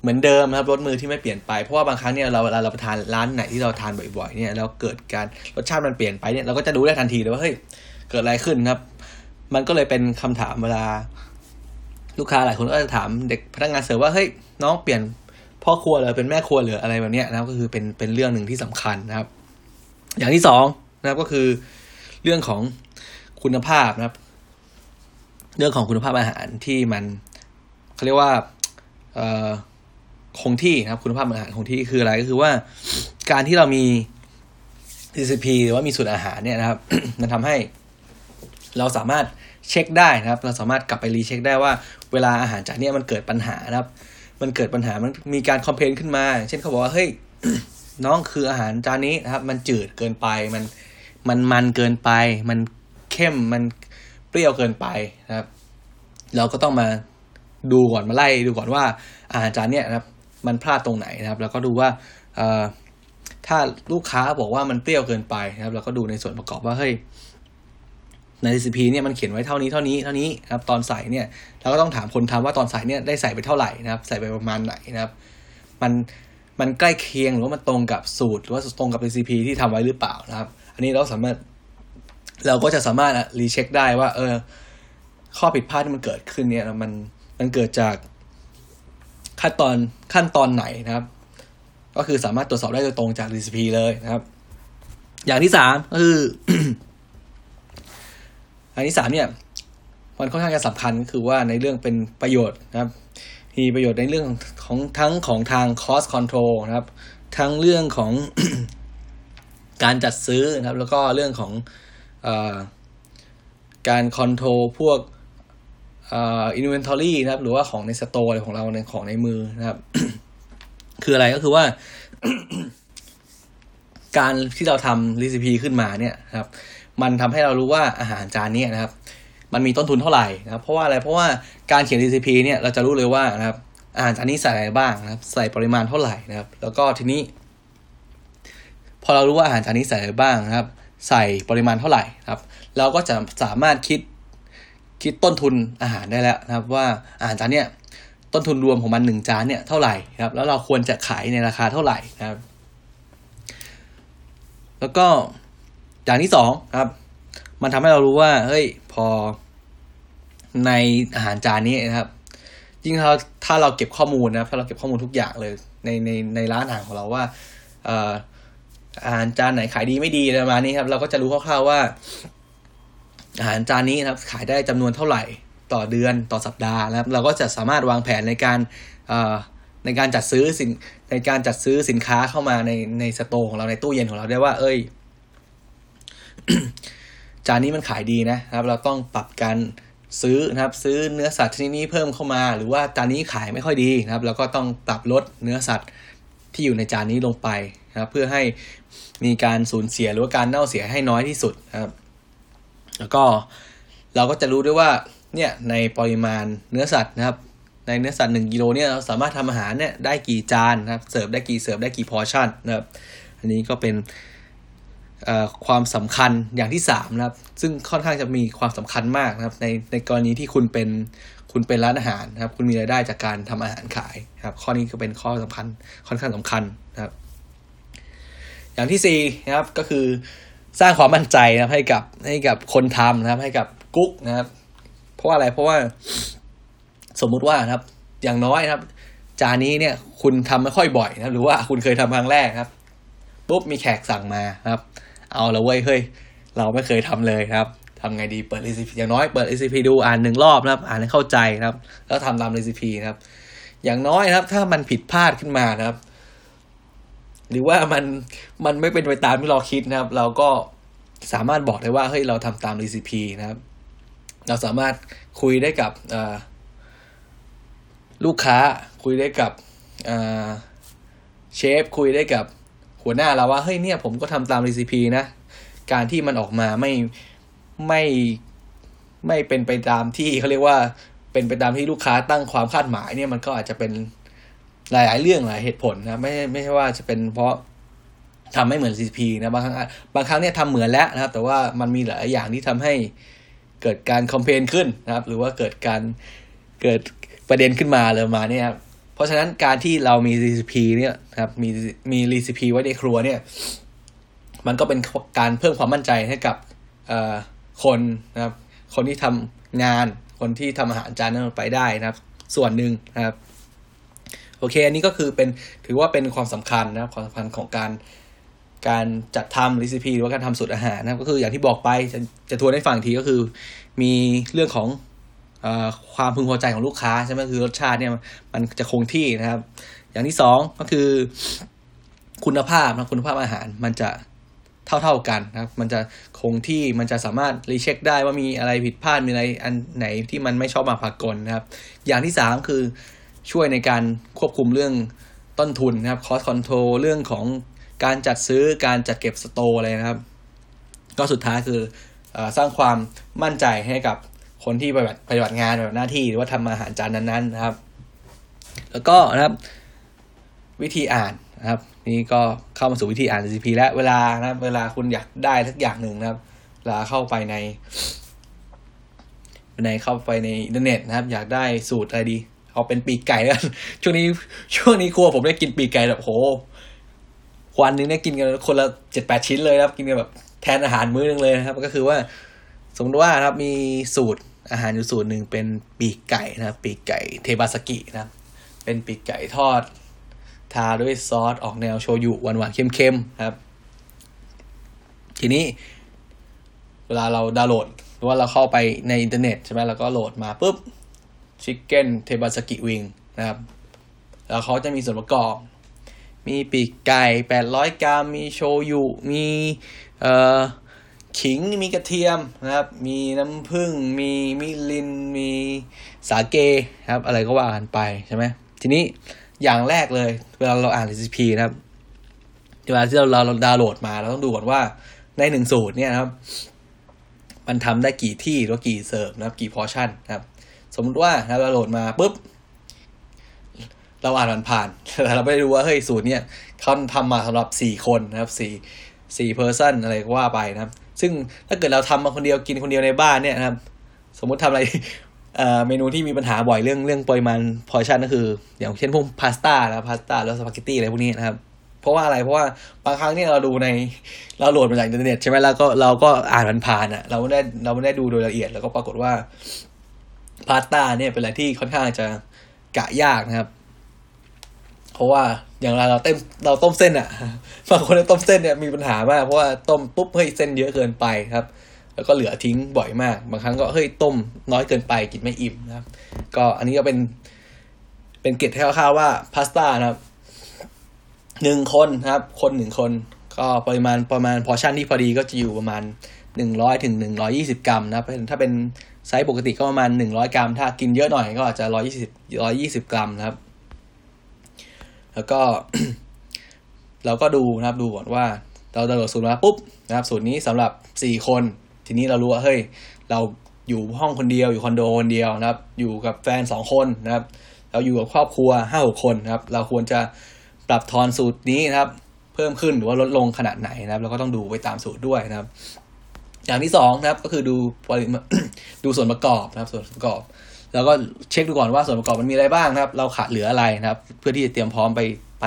เหมือนเดิมนะครับรสมือที่ไม่เปลี่ยนไปเพราะว่าบางครั้งเนี่ยเราเวลาเราไปทานร้านไหนที่เราทานบ่อยๆเนี่ยแล้วเกิดการรสชาติมันเปลี่ยนไปเนี่ยเราก็จะรู้ได้ทันทีเลยว่าเฮ้ยเกิดอะไรขึ้นครับ มันก็เลยเป็นคำถามเวลาลูกค้าหลายคนก็จะถามเด็กพนักงานเสิร์ฟว่าเฮ้ยน้องเปลี่ยนพ่อครัวหรือเป็นแม่ครัวหรืออะไรแบบนี้นะครับก็คือเป็นเป็นเรื่องหนึ่งที่สำคัญนะครับ อย่างที่สองนะครับก็คือเรื่องของคุณภาพนะครับ เรื่องของคุณภาพอาหารที่มันเขาเรียกว่าคงที่นะครับคุณภาพอาหารคงที่คืออะไรก็คือว่าการที่เรามี TCP หรือว่ามีสูตรอาหารเนี่ยนะครับ มันทำให้เราสามารถเช็คได้นะครับ เราสามารถกลับไปรีเช็คได้ว่าเวลาอาหารจากเนี้ยมันเกิดปัญหานะครับ มันเกิดปัญหามันมีการคอมเพลนขึ้นมา เช่นเขาบอกว่าเฮ้ยน้องคืออาหารจานนี้นะครับ มันจืดเกินไปมันมันมันเกินไป มันเข้มมัน เปรี้ยวเกินไปนะครับ เราก็ต้องมาดูก่อนมาไล่ดูก่อนว่าอาหารจานเนี้ยนะครับ มันพลาดตรงไหนนะครับ แล้วก็ดูว่าถ้าลูกค้าบอกว่ามันเปรี้ยวเกินไปนะครับ เราก็ดูในส่วนประกอบว่าเฮ้ยใน recipe เนี่ยมันเขียนไว้เท่านี้เท่านี้เท่านี้นะครับ ตอนใส่เนี่ยเราก็ต้องถามคนทำว่าตอนใส่เนี่ยได้ใส่ไปเท่าไหร่นะครับ ใส่ไปประมาณไหนนะครับ มันมันใกล้เคียงหรือว่ามันตรงกับสูตร หรือว่าตรงกับ recipe ที่ทำไว้หรือเปล่านะครับ อันนี้เราสามารถ เราก็จะสามารถรีเช็คได้ว่า เออ ข้อผิดพลาดที่มันเกิดขึ้นเนี่ยมันมันเกิดจากขั้นตอนขั้นตอนไหนนะครับ ก็คือสามารถตรวจสอบได้โดยตรงจาก recipe เลยนะครับ อย่างที่สามก็คือ อันที่สามเนี่ยมันค่อนข้างจะสำคัญก็คือว่าในเรื่องเป็นประโยชน์นะครับ มีประโยชน์ในเรื่องของทั้งของทาง cost control นะครับ ทั้งเรื่องของการจัดซื้อนะครับ แล้วก็เรื่องของ การคอนโทรลพวกอ่อ inventory นะครับ หรือว่าของในสโตร์อะไรของเราในของในมือนะครับ คืออะไรก็คือว่า การที่เราทำรีซิปีขึ้นมาเนี่ยครับ มันทำให้เรารู้ว่าอาหารจานนี้นะครับ มันมีต้นทุนเท่าไหร่นะครับ เพราะว่าอะไรเพราะว่าการเขียนรีซิปีเนี่ยเราจะรู้เลยว่านะครับอาหารจานนี้ใส่อะไรบ้างนะครับ ใส่ปริมาณเท่าไหร่นะครับ แล้วก็ทีนี้ พอเรารู้ว่าอาหารจานนี้ใส่อะไรบ้างนะครับ ใส่ปริมาณเท่าไหร่ครับ เราก็จะสามารถคิดคิดต้นทุนอาหารได้แล้วนะครับ ว่าอาหารจานเนี้ยต้นทุนรวมของมันหนึ่งจานเนี่ยเท่าไหร่ครับ แล้วเราควรจะขายในราคาเท่าไหร่นะครับ แล้วก็อย่างที่สองครับ มันทำให้เรารู้ว่าเฮ้ยพอในอาหารจานนี้นะครับยิ่งถ้าถ้าเราเก็บข้อมูลนะถ้าเราเก็บข้อมูลทุกอย่างเลยในในในร้านอาหารของเราว่าเอ่อ อาหารจานไหนขายดีไม่ดีอะไรประมาณนี้ครับ เราก็จะรู้คร่าวๆว่า อาหารจานนี้นะครับ ขายได้จำนวนเท่าไหร่ต่อเดือนต่อสัปดาห์นะครับ เราก็จะสามารถวางแผนในการเอ่อในการจัดซื้อสินในการจัดซื้อสินค้าเข้ามาในในสโตร์ของเราในตู้เย็นของเราได้ว่า เอ้ย จานนี้มันขายดีนะครับ เราต้องปรับการซื้อนะครับ ซื้อเนื้อสัตว์ชนิดนี้เพิ่มเข้ามา หรือว่าจานนี้ขายไม่ค่อยดีนะครับ เราก็ต้องปรับลดเนื้อสัตว์ที่อยู่ในจานนี้ลงไปนะครับ เพื่อให้ มีการสูญเสียหรือว่าการเน่าเสียให้น้อยที่สุดนะครับ แล้วก็เราก็จะรู้ด้วยว่าเนี่ยในปริมาณเนื้อสัตว์นะครับ ในเนื้อสัตว์หนึ่งกิโลเนี่ยเราสามารถทำอาหารเนี่ยได้กี่จานนะครับเสิร์ฟได้กี่เสิร์ฟได้กี่พอชั่นนะครับ อันนี้ก็เป็นความสำคัญอย่างที่สามนะครับ ซึ่งค่อนข้างจะมีความสำคัญมากนะครับ ในในกรณีที่คุณเป็นคุณเป็นร้านอาหารนะครับ คุณมีรายได้จากการทำอาหารขายครับ ข้อนี้ก็เป็นข้อสำคัญค่อนข้างสำคัญ อย่างที่สี่นะครับก็คือสร้างความมั่นใจนะครับให้กับให้กับคนทำนะครับ ให้กับกุ๊กนะครับ เพราะว่าอะไรเพราะว่าสมมุติว่านะครับ อย่างน้อยนะครับ จานนี้เนี่ยคุณทำไม่ค่อยบ่อยนะหรือว่าคุณเคยทำครั้งแรกครับปุ๊บมีแขกสั่งมาครับ เอาละเว้ยเฮ้ยเราไม่เคยทำเลยครับทำไงดีเปิด recipe อย่างน้อยเปิด recipe ดูอ่านหนึ่งรอบนะครับ อ่านให้เข้าใจนะครับ แล้วทำตาม recipe นะครับ อย่างน้อยนะครับ ถ้ามันผิดพลาดขึ้นมานะครับ หรือว่ามันมันไม่เป็นไปตามที่เราคิดนะครับ เราก็สามารถบอกได้ว่าเฮ้ยเราทำตามรีซิปีนะครับ เราสามารถคุยได้กับลูกค้าคุยได้กับเชฟคุยได้กับหัวหน้าเราว่าเฮ้ยเนี่ยผมก็ทำตามรีซิปีนะ การที่มันออกมาไม่ไม่ไม่เป็นไปตามที่เขาเรียกว่าเป็นไปตามที่ลูกค้าตั้งความคาดหมายเนี่ยมันก็อาจจะเป็น หลาย ๆ เรื่องหลายเหตุผลนะไม่ไม่ใช่ว่าจะเป็นเพราะทำไม่เหมือน CP นะบางครั้งบางครั้งเนี่ยทำเหมือนแล้วนะครับ แต่ว่ามันมีหลายอย่างที่ทำให้เกิดการคอมเพลนขึ้นนะครับ หรือว่าเกิดการเกิดประเด็นขึ้นมาเลยมาเนี่ยเพราะฉะนั้นการที่เรามี recipe เนี่ยครับมีมี recipe ไว้ในครัวเนี่ย มันก็เป็นการเพิ่มความมั่นใจให้กับคนนะครับ คนที่ทำงานคนที่ทำอาหารจานนั้นไปได้นะครับ ส่วนหนึ่งนะครับ โอเค อันนี้ก็คือเป็นถือว่าเป็นความสำคัญนะครับความสำคัญของการการจัดทำรีซิปีหรือว่าการทำสูตรอาหารนะก็คืออย่างที่บอกไปจะจะทวนให้ฟังทีก็คือ มีเรื่องของความพึงพอใจของลูกค้าใช่ไหมคือรสชาติเนี่ยมันจะคงที่นะครับ อย่างที่สองก็คือคุณภาพนะคุณภาพอาหารมันจะเท่าเท่ากันนะครับ มันจะคงที่มันจะสามารถ recheck ได้ว่ามีอะไรผิดพลาดมีอะไรอันไหนที่มันไม่ชอบมาพากลนะครับ อย่างที่สามคือ ช่วยในการควบคุมเรื่องต้นทุนนะครับ cost control เรื่องของการจัดซื้อการจัดเก็บ store อะไรนะครับ ก็สุดท้ายคือเอ่อสร้างความมั่นใจให้กับคนที่ปฏิบัติปฏิบัติงานแบบหน้าที่หรือว่าทำอาหารจานนั้นๆนะครับ แล้วก็นะครับ วิธีอ่านนะครับ นี่ก็เข้ามาสู่วิธีอ่าน recipe แล้วเวลานะครับ เวลาคุณอยากได้สักอย่างหนึ่งนะครับเวลาเข้าไปในในเข้าไปในอินเทอร์เน็ตนะครับ อยากได้สูตรอะไรดี เอาเป็นปีกไก่แล้วช่วงนี้ช่วงนี้ครัวผมได้กินปีกไก่แบบโหวันนึงเนี่ยกินกันคนละเจ็ดแปดชิ้นเลยครับ กินกันแบบแทนอาหารมื้อนึงเลยนะครับ ก็คือว่า สมมติว่าครับมีสูตรอาหารอยู่สูตรหนึ่งเป็นปีกไก่นะครับปีกไก่เทบาซากินะครับเป็นปีกไก่ทอด ทาด้วยซอสออกแนวโชยุหวานๆเค็มๆครับ ทีนี้ เวลาเราดาวน์โหลดหรือว่าเราเข้าไปในอินเทอร์เน็ตใช่ไหมเราก็โหลดมาปุ๊บ chicken เทบาซากิ wing นะครับ แล้วเขาจะมีส่วนประกอบ มีปีกไก่แปดร้อยกรัม มีโชยุ มีเอ่อขิง มีกระเทียมนะครับ มีน้ำผึ้ง มีมิริน มีสาเกครับ อะไรก็ว่ากันไปใช่ไหม ทีนี้อย่างแรกเลย เวลาเราอ่าน recipe นะครับ เวลาที่เราเราดาวน์โหลดมาเราต้องดูก่อนว่าในหนึ่งสูตรเนี่ยครับ มันทำได้กี่ที่หรือกี่เสิร์ฟนะครับ กี่พอชั่นนะครับ สมมติว่าเราโหลดมาปุ๊บ เราอ่านมันผ่านแต่เราไม่ได้รู้ว่าเฮ้ยสูตรเนี่ยเขาทำมาสำหรับสี่คนนะครับสี่สี่ person อะไรก็ว่าไปนะครับ ซึ่งถ้าเกิดเราทำมาคนเดียวกินคนเดียวในบ้านเนี่ยนะครับ สมมุติทำอะไรเมนูที่มีปัญหาบ่อยเรื่องเรื่องปริมาณพอชั่นก็คือ อย่างเช่นพวกพาสต้าแล้วพาสต้าแล้วสปาเกตตี้อะไรพวกนี้นะครับ เพราะว่าอะไรเพราะว่าบางครั้งเนี่ยเราดูในเราโหลดมาจากอินเทอร์เน็ตใช่ไหมแล้วก็เราก็อ่านมันผ่านอะเราไม่ได้เราไม่ได้ดูโดยละเอียดแล้วก็ปรากฏว่า พาสต้าเนี่ยเป็นอะไรที่ค่อนข้างจะกะยากนะครับ เพราะว่าอย่างเราเราเต้มเราต้มเส้นอะ่ะบางคนต้มเส้นเนี่ยมีปัญหามากเพราะว่าต้มปุ๊บเฮ้ยเส้นเยอะเกินไปครับ แล้วก็เหลือทิ้งบ่อยมาก บางครั้งก็เฮ้ยต้มน้อยเกินไปกินไม่อิ่มนะครับ ก็อันนี้ก็เป็น เป็นเกร็ดคร่าวๆว่าพาสต้านะครับหนึ่งคนครับ คนหนึ่งคน ก็ปริมาณประมาณพอชั่นที่พอดีก็จะอยู่ประมาณหนึ่งร้อยถึงหนึ่งร้อยี่สิบกรัมนะครับถ้าเป็น ไซส์ปกติก็ประมาณหนึ่งร้อยกรัม ถ้ากินเยอะหน่อยก็อาจจะร้อยยี่สิบร้อยยี่สิบกรัมนะครับ แล้วก็ เราก็ดูนะครับดูก่อนว่า เราดาวน์โหลดสูตรมาปุ๊บนะครับสูตรนี้สำหรับสี่คน ทีนี้เรารู้ว่าเฮ้ยเราอยู่ห้องคนเดียวอยู่คอนโดคนเดียวนะครับ อยู่กับแฟนสองคนนะครับ เราอยู่กับครอบครัวห้าหกคนนะครับ เราควรจะปรับทอนสูตรนี้นะครับ เพิ่มขึ้นหรือว่าลดลงขนาดไหนนะครับ เราก็ต้องดูไปตามสูตรด้วยนะครับ อย่างที่สองนะครับ ก็คือดูปริมาดูส่วนประกอบนะครับ ส่วนประกอบ แล้วก็เช็คดูก่อนว่าส่วนประกอบมันมีอะไรบ้างนะครับ เราขาดเหลืออะไรนะครับ เพื่อที่จะเตรียมพร้อมไปไป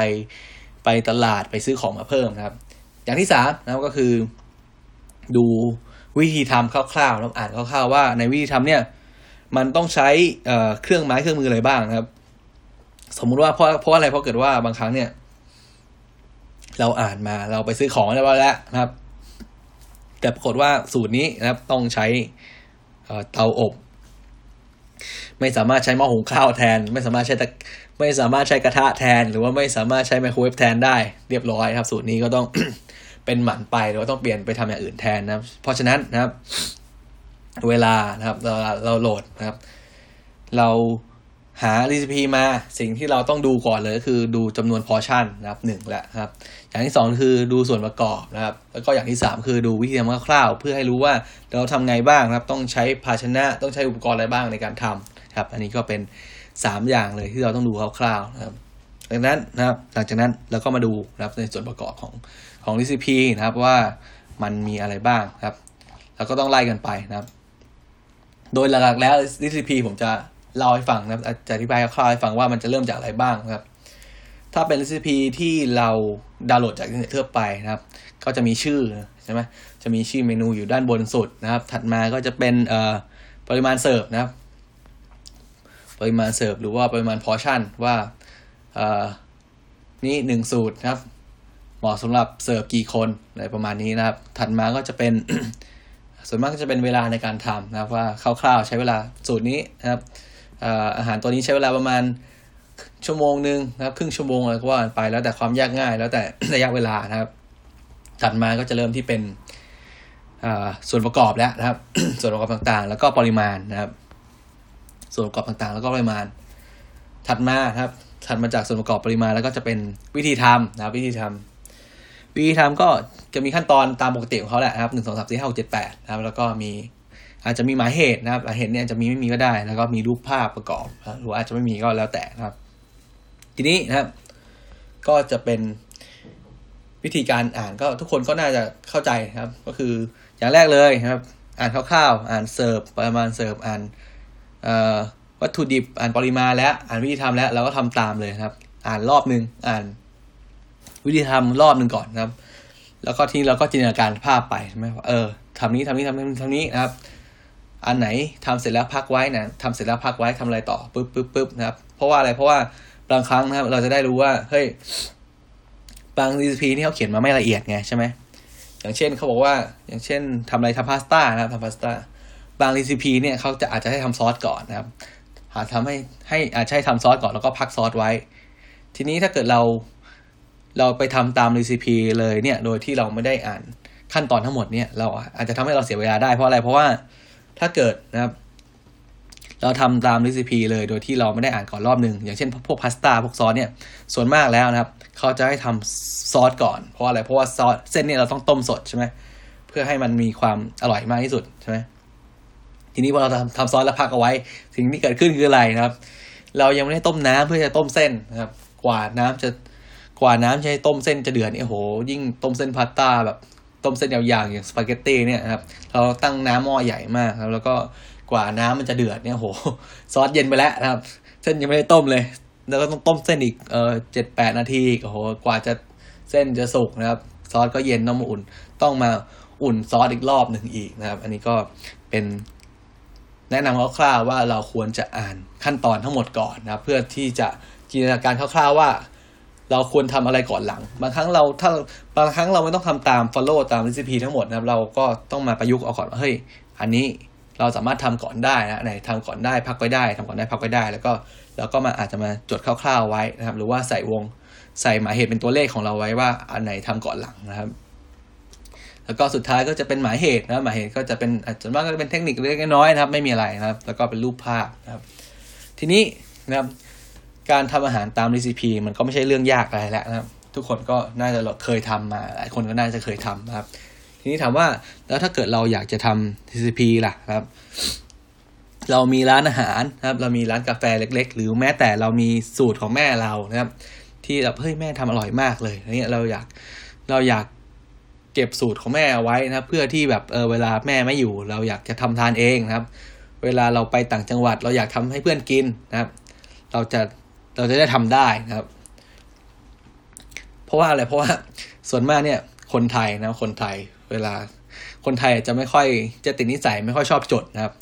ไปตลาดไปซื้อของมาเพิ่มนะครับ อย่างที่สามนะครับก็คือ ดูวิธีทำคร่าวๆแล้วอ่านคร่าวๆว่าในวิธีทำเนี่ย มันต้องใช้เอ่อเครื่องไม้เครื่องมืออะไรบ้างนะครับ สมมุติว่าเพราะเพราะอะไรเพราะเกิดว่าบางครั้งเนี่ย เราอ่านมาเราไปซื้อของเรียบร้อยแล้วนะครับ แต่ปรากฏว่าสูตรนี้นะครับต้องใช้เตาอบ ไม่สามารถใช้หม้อหุงข้าวแทน ไม่สามารถใช้ตะไม่สามารถใช้กระทะแทน หรือว่าไม่สามารถใช้ไมโครเวฟแทนได้เรียบร้อยครับ สูตรนี้ก็ต้องเป็นหมันไปหรือว่าต้องเปลี่ยนไปทำอย่างอื่นแทนนะครับ เพราะฉะนั้นนะครับ เวลานะครับเราเราโหลดนะครับ เรา หา recipe มาสิ่งที่เราต้องดูก่อนเลยก็คือดูจำนวนพอชั่นนะครับหนึ่งแหละครับอย่างที่สองคือดูส่วนประกอบนะครับ แล้วก็อย่างที่สามคือดูวิธีทำคร่าวๆเพื่อให้รู้ว่าเราทำไงบ้างนะครับ ต้องใช้ภาชนะต้องใช้อุปกรณ์อะไรบ้างในการทำครับ อันนี้ก็เป็นสามอย่างเลยที่เราต้องดูคร่าวๆนะครับดังนั้นนะครับหลังจากนั้นเราก็มาดูนะครับในส่วนประกอบของของ recipe นะครับว่ามันมีอะไรบ้างครับ แล้วก็ต้องไล่กันไปนะครับ โดยหลักๆแล้ว recipe ผมจะ เล่าให้ฟังนะครับจะอธิบายคร่าวๆให้ฟังว่ามันจะเริ่มจากอะไรบ้างนะครับ ถ้าเป็น recipe ที่เราดาวน์โหลดจากอินเทอร์เน็ตทั่วไปนะครับ ก็จะมีชื่อใช่ไหมจะมีชื่อเมนูอยู่ด้านบนสุดนะครับ ถัดมาก็จะเป็นเอ่อปริมาณเสิร์ฟนะครับ ปริมาณเสิร์ฟหรือว่าปริมาณพอชั่นว่าเอ่อนี่หนึ่งสูตรนะครับเหมาะสำหรับเสิร์ฟกี่คนอะไรประมาณนี้นะครับ ถัดมาก็จะเป็นส่วนมากก็จะเป็นเวลาในการทำนะครับว่าคร่าวๆใช้เวลาสูตรนี้นะครับ อาหารตัวนี้ใช้เวลาประมาณชั่วโมงหนึ่งนะครับ ครึ่งชั่วโมงอะไรก็ว่าไปแล้วแต่ความยากง่าย แล้วแต่ระยะเวลานะครับ ถัดมาก็จะเริ่มที่เป็นส่วนประกอบแล้วนะครับ ส่วนประกอบต่างๆ แล้วก็ปริมาณนะครับ ส่วนประกอบต่างๆ แล้วก็ปริมาณ ถัดมาครับ ถัดมาจากส่วนประกอบปริมาณแล้วก็จะเป็นวิธีทำนะครับ วิธีทำวิธีทำก็จะมีขั้นตอนตามปกติของเขาแหละนะครับหนึ่งสองสามสี่ห้าหกเจ็ดแปดนะครับ แล้วก็มี อาจจะมีหมายเหตุนะครับหมายเหตุเนี่ยจะมีไม่มีก็ได้ แล้วก็มีรูปภาพประกอบหรืออาจจะไม่มีก็แล้วแต่นะครับ ทีนี้นะครับ ก็จะเป็นวิธีการอ่านก็ทุกคนก็น่าจะเข้าใจครับ ก็คืออย่างแรกเลยนะครับ อ่านคร่าวๆ อ่านเสิร์ฟประมาณเสิร์ฟอ่านวัตถุดิบอ่านปริมาณแล้วอ่านวิธีทำแล้วเราก็ทำตามเลยครับ อ่านรอบหนึ่งอ่านวิธีทำรอบหนึ่งก่อนนะครับ แล้วก็ทีนี้เราก็จินตนาการภาพไปใช่ไหมเออทำนี้ทำนี้ทำนี้ทำนี้นะครับ อันไหนทำเสร็จแล้วพักไว้นะทำเสร็จแล้วพักไว้ทำอะไรต่อปึ๊บปึ๊บปึ๊บนะครับ เพราะว่าอะไรเพราะว่าบางครั้งนะครับ เราจะได้รู้ว่าเฮ้ยบาง recipe ที่เขาเขียนมาไม่ละเอียดไงใช่ไหมอย่างเช่นเขาบอกว่าอย่างเช่นทำอะไรทำพาสต้านะครับทำพาสต้าบาง recipe เนี่ยเขาจะอาจจะให้ทำซอสก่อนนะครับ หาทำให้ให้อาจจะให้ทำซอสก่อนแล้วก็พักซอสไว้ ทีนี้ถ้าเกิดเราเราไปทำตาม recipe เลยเนี่ย โดยที่เราไม่ได้อ่านขั้นตอนทั้งหมดเนี่ย เราอาจจะทำให้เราเสียเวลาได้เพราะอะไรเพราะว่า ถ้าเกิดนะครับ เราทำตาม recipe เลยโดยที่เราไม่ได้อ่านก่อนรอบหนึ่งอย่างเช่นพวกพาสต้าพวกซอสเนี่ยส่วนมากแล้วนะครับ เขาจะให้ทำซอสก่อนเพราะอะไรเพราะว่าซอสเส้นเนี่ยเราต้องต้มสดใช่ไหมเพื่อให้มันมีความอร่อยมากที่สุดใช่ไหมทีนี้พอเราทำทำซอสแล้วพักเอาไว้ สิ่งที่เกิดขึ้นคืออะไรนะครับ เรายังไม่ได้ต้มน้ำเพื่อจะต้มเส้นนะครับ กว่าน้ำจะกว่าน้ำจะให้ต้มเส้นจะเดือดเนี่ยโหยิ่งต้มเส้นพาสต้าแบบ ต้มเส้นยาวๆอย่างสปาเกตตี้เนี่ยครับเราตั้งน้ำหม้อใหญ่มากครับแล้วก็กว่าน้ำมันจะเดือดเนี่ยโหซอสเย็นไปแล้วนะครับเส้นยังไม่ได้ต้มเลย แล้วก็ต้องต้มเส้นอีกเออเจ็ดแปดนาทีโอ้โหกว่าจะเส้นจะสุกนะครับซอสก็เย็นต้องมาอุ่น ต้องมาอุ่นซอสอีกรอบหนึ่งอีกนะครับ อันนี้ก็เป็นแนะนำคร่าวๆว่าเราควรจะอ่านขั้นตอนทั้งหมดก่อนนะครับ เพื่อที่จะจินตนาการคร่าวๆว่า เราควรทำอะไรก่อนหลัง บางครั้งเราถ้าบางครั้งเราไม่ต้องทำตาม follow ตาม recipe ทั้งหมดนะครับ เราก็ต้องมาประยุกต์เอาก่อนว่าเฮ้ยอันนี้เราสามารถทำก่อนได้นะไหนทำก่อนได้พักไว้ได้ทำก่อนได้พักไว้ได้ แล้วก็เราก็มาอาจจะมาจดคร่าวๆไว้นะครับ หรือว่าใส่วงใส่หมายเหตุเป็นตัวเลขของเราไว้ว่าอันไหนทำก่อนหลังนะครับ แล้วก็สุดท้ายก็จะเป็นหมายเหตุนะหมายเหตุก็จะเป็นอาจจะมากก็จะเป็นเทคนิคเล็กน้อยนะครับ ไม่มีอะไรนะครับ แล้วก็เป็นรูปภาพนะครับ ทีนี้นะครับ การทำอาหารตามรีซิปีมันก็ไม่ใช่เรื่องยากอะไรแล้วนะครับ ทุกคนก็น่าจะเคยทำมาหลายคนก็น่าจะเคยทำนะครับ ทีนี้ถามว่าแล้วถ้าเกิดเราอยากจะทำรีซิปีล่ะครับ เรามีร้านอาหารนะครับ เรามีร้านกาแฟเล็ก ๆ หรือแม้แต่เรามีสูตรของแม่เรานะครับ ที่แบบเฮ้ยแม่ทำอร่อยมากเลยเนี่ยเราอยากเราอยากเก็บสูตรของแม่เอาไว้นะครับเพื่อที่แบบเออเวลาแม่ไม่อยู่ เราอยากจะทำทานเองนะครับ เวลาเราไปต่างจังหวัด เราอยากทำให้เพื่อนกินนะครับ เราจะ เราจะได้ทำได้นะครับ เพราะว่าอะไรเพราะว่าส่วนมากเนี่ย คนไทยนะคนไทยเวลา คนไทยจะไม่ค่อยจะติดนิสัยไม่ค่อยชอบจดนะครับ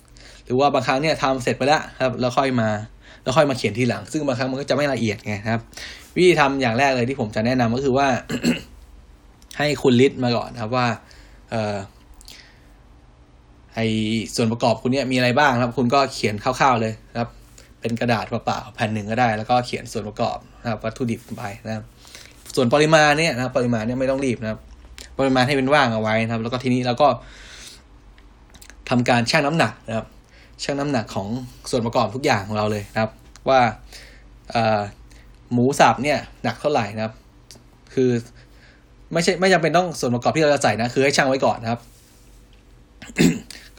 หรือว่าบางครั้งเนี่ยทำเสร็จไปแล้วครับ แล้วค่อยมาแล้วค่อยมาเขียนทีหลัง ซึ่งบางครั้งมันก็จะไม่ละเอียดไงครับ วิธีทำอย่างแรกเลยที่ผมจะแนะนำก็คือว่า ให้คุณลิสต์มาก่อนครับว่า เออไอส่วนประกอบคุณเนี่ยมีอะไรบ้างครับ คุณก็เขียนคร่าวๆเลยครับ เป็นกระดาษเปล่าๆแผ่นหนึ่งก็ได้ แล้วก็เขียนส่วนประกอบนะครับวัตถุดิบไปนะครับ ส่วนปริมาณเนี่ยนะครับปริมาณเนี่ยไม่ต้องรีบนะครับ ปริมาณให้เป็นว่างเอาไว้นะครับ แล้วก็ทีนี้เราก็ทำการชั่งน้ำหนักนะครับ ชั่งน้ำหนักของส่วนประกอบทุกอย่างของเราเลยนะครับ ว่าหมูสับเนี่ยหนักเท่าไหร่นะครับ คือไม่ใช่ไม่จำเป็นต้องส่วนประกอบที่เราจะใส่นะ คือให้ชั่งไว้ก่อนนะครับ